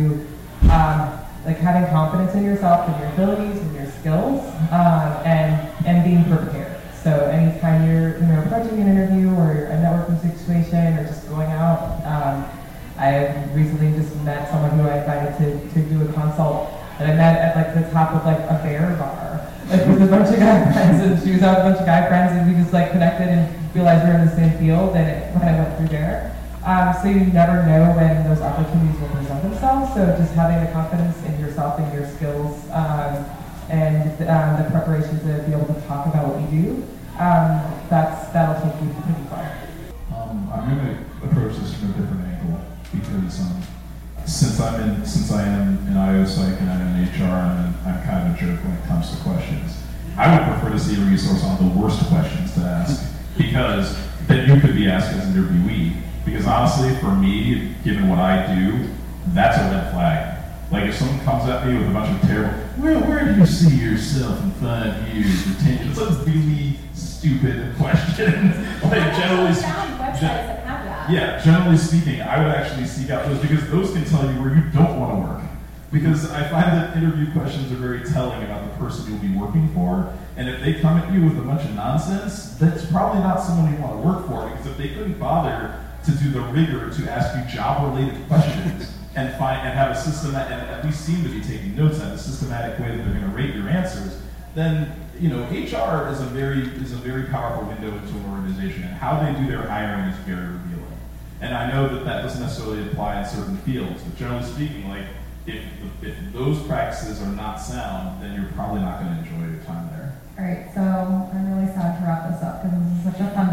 um, like having confidence in yourself and your abilities and your skills, um, and and being prepared. So anytime you're you know approaching an interview or a networking situation or just going out, um, I recently just met someone who I invited to, to do a consult, that I met at like the top of like a bear bar, like with a bunch of guy friends, and she was out with a bunch of guy friends, and we just like connected and realized we are in the same field, and it kind of went through there. Um, so you never know when those opportunities will present themselves. So just having the confidence in yourself and your skills, um, and um, the preparation to be able to talk about what you do, um, that's that'll take you pretty far. Um, I'm going to approach this from a different angle because um, since I'm in, since I am in IO Psych and I'm in HR, I'm kind of a jerk when it comes to questions. I would prefer to see a resource on the worst questions to ask because then you could be asked as an interviewee. Because honestly, for me, given what I do, that's a red flag. Like if someone comes at me with a bunch of terrible, where, where do you see yourself in five years ten years? It's a really stupid question. like generally, found websites that have that. yeah, generally speaking, I would actually seek out those because those can tell you where you don't want to work. Because I find that interview questions are very telling about the person you'll be working for. And if they come at you with a bunch of nonsense, that's probably not someone you want to work for. Because if they couldn't bother to do the rigor to ask you job-related questions and find and have a system that and at least seem to be taking notes and a systematic way that they're going to rate your answers, then you know HR is a very is a very powerful window into an organization, and how they do their hiring is very revealing. And I know that that doesn't necessarily apply in certain fields, but generally speaking, like if if those practices are not sound, then you're probably not going to enjoy your time there. All right, so I'm really sad to wrap this up because this is such a fun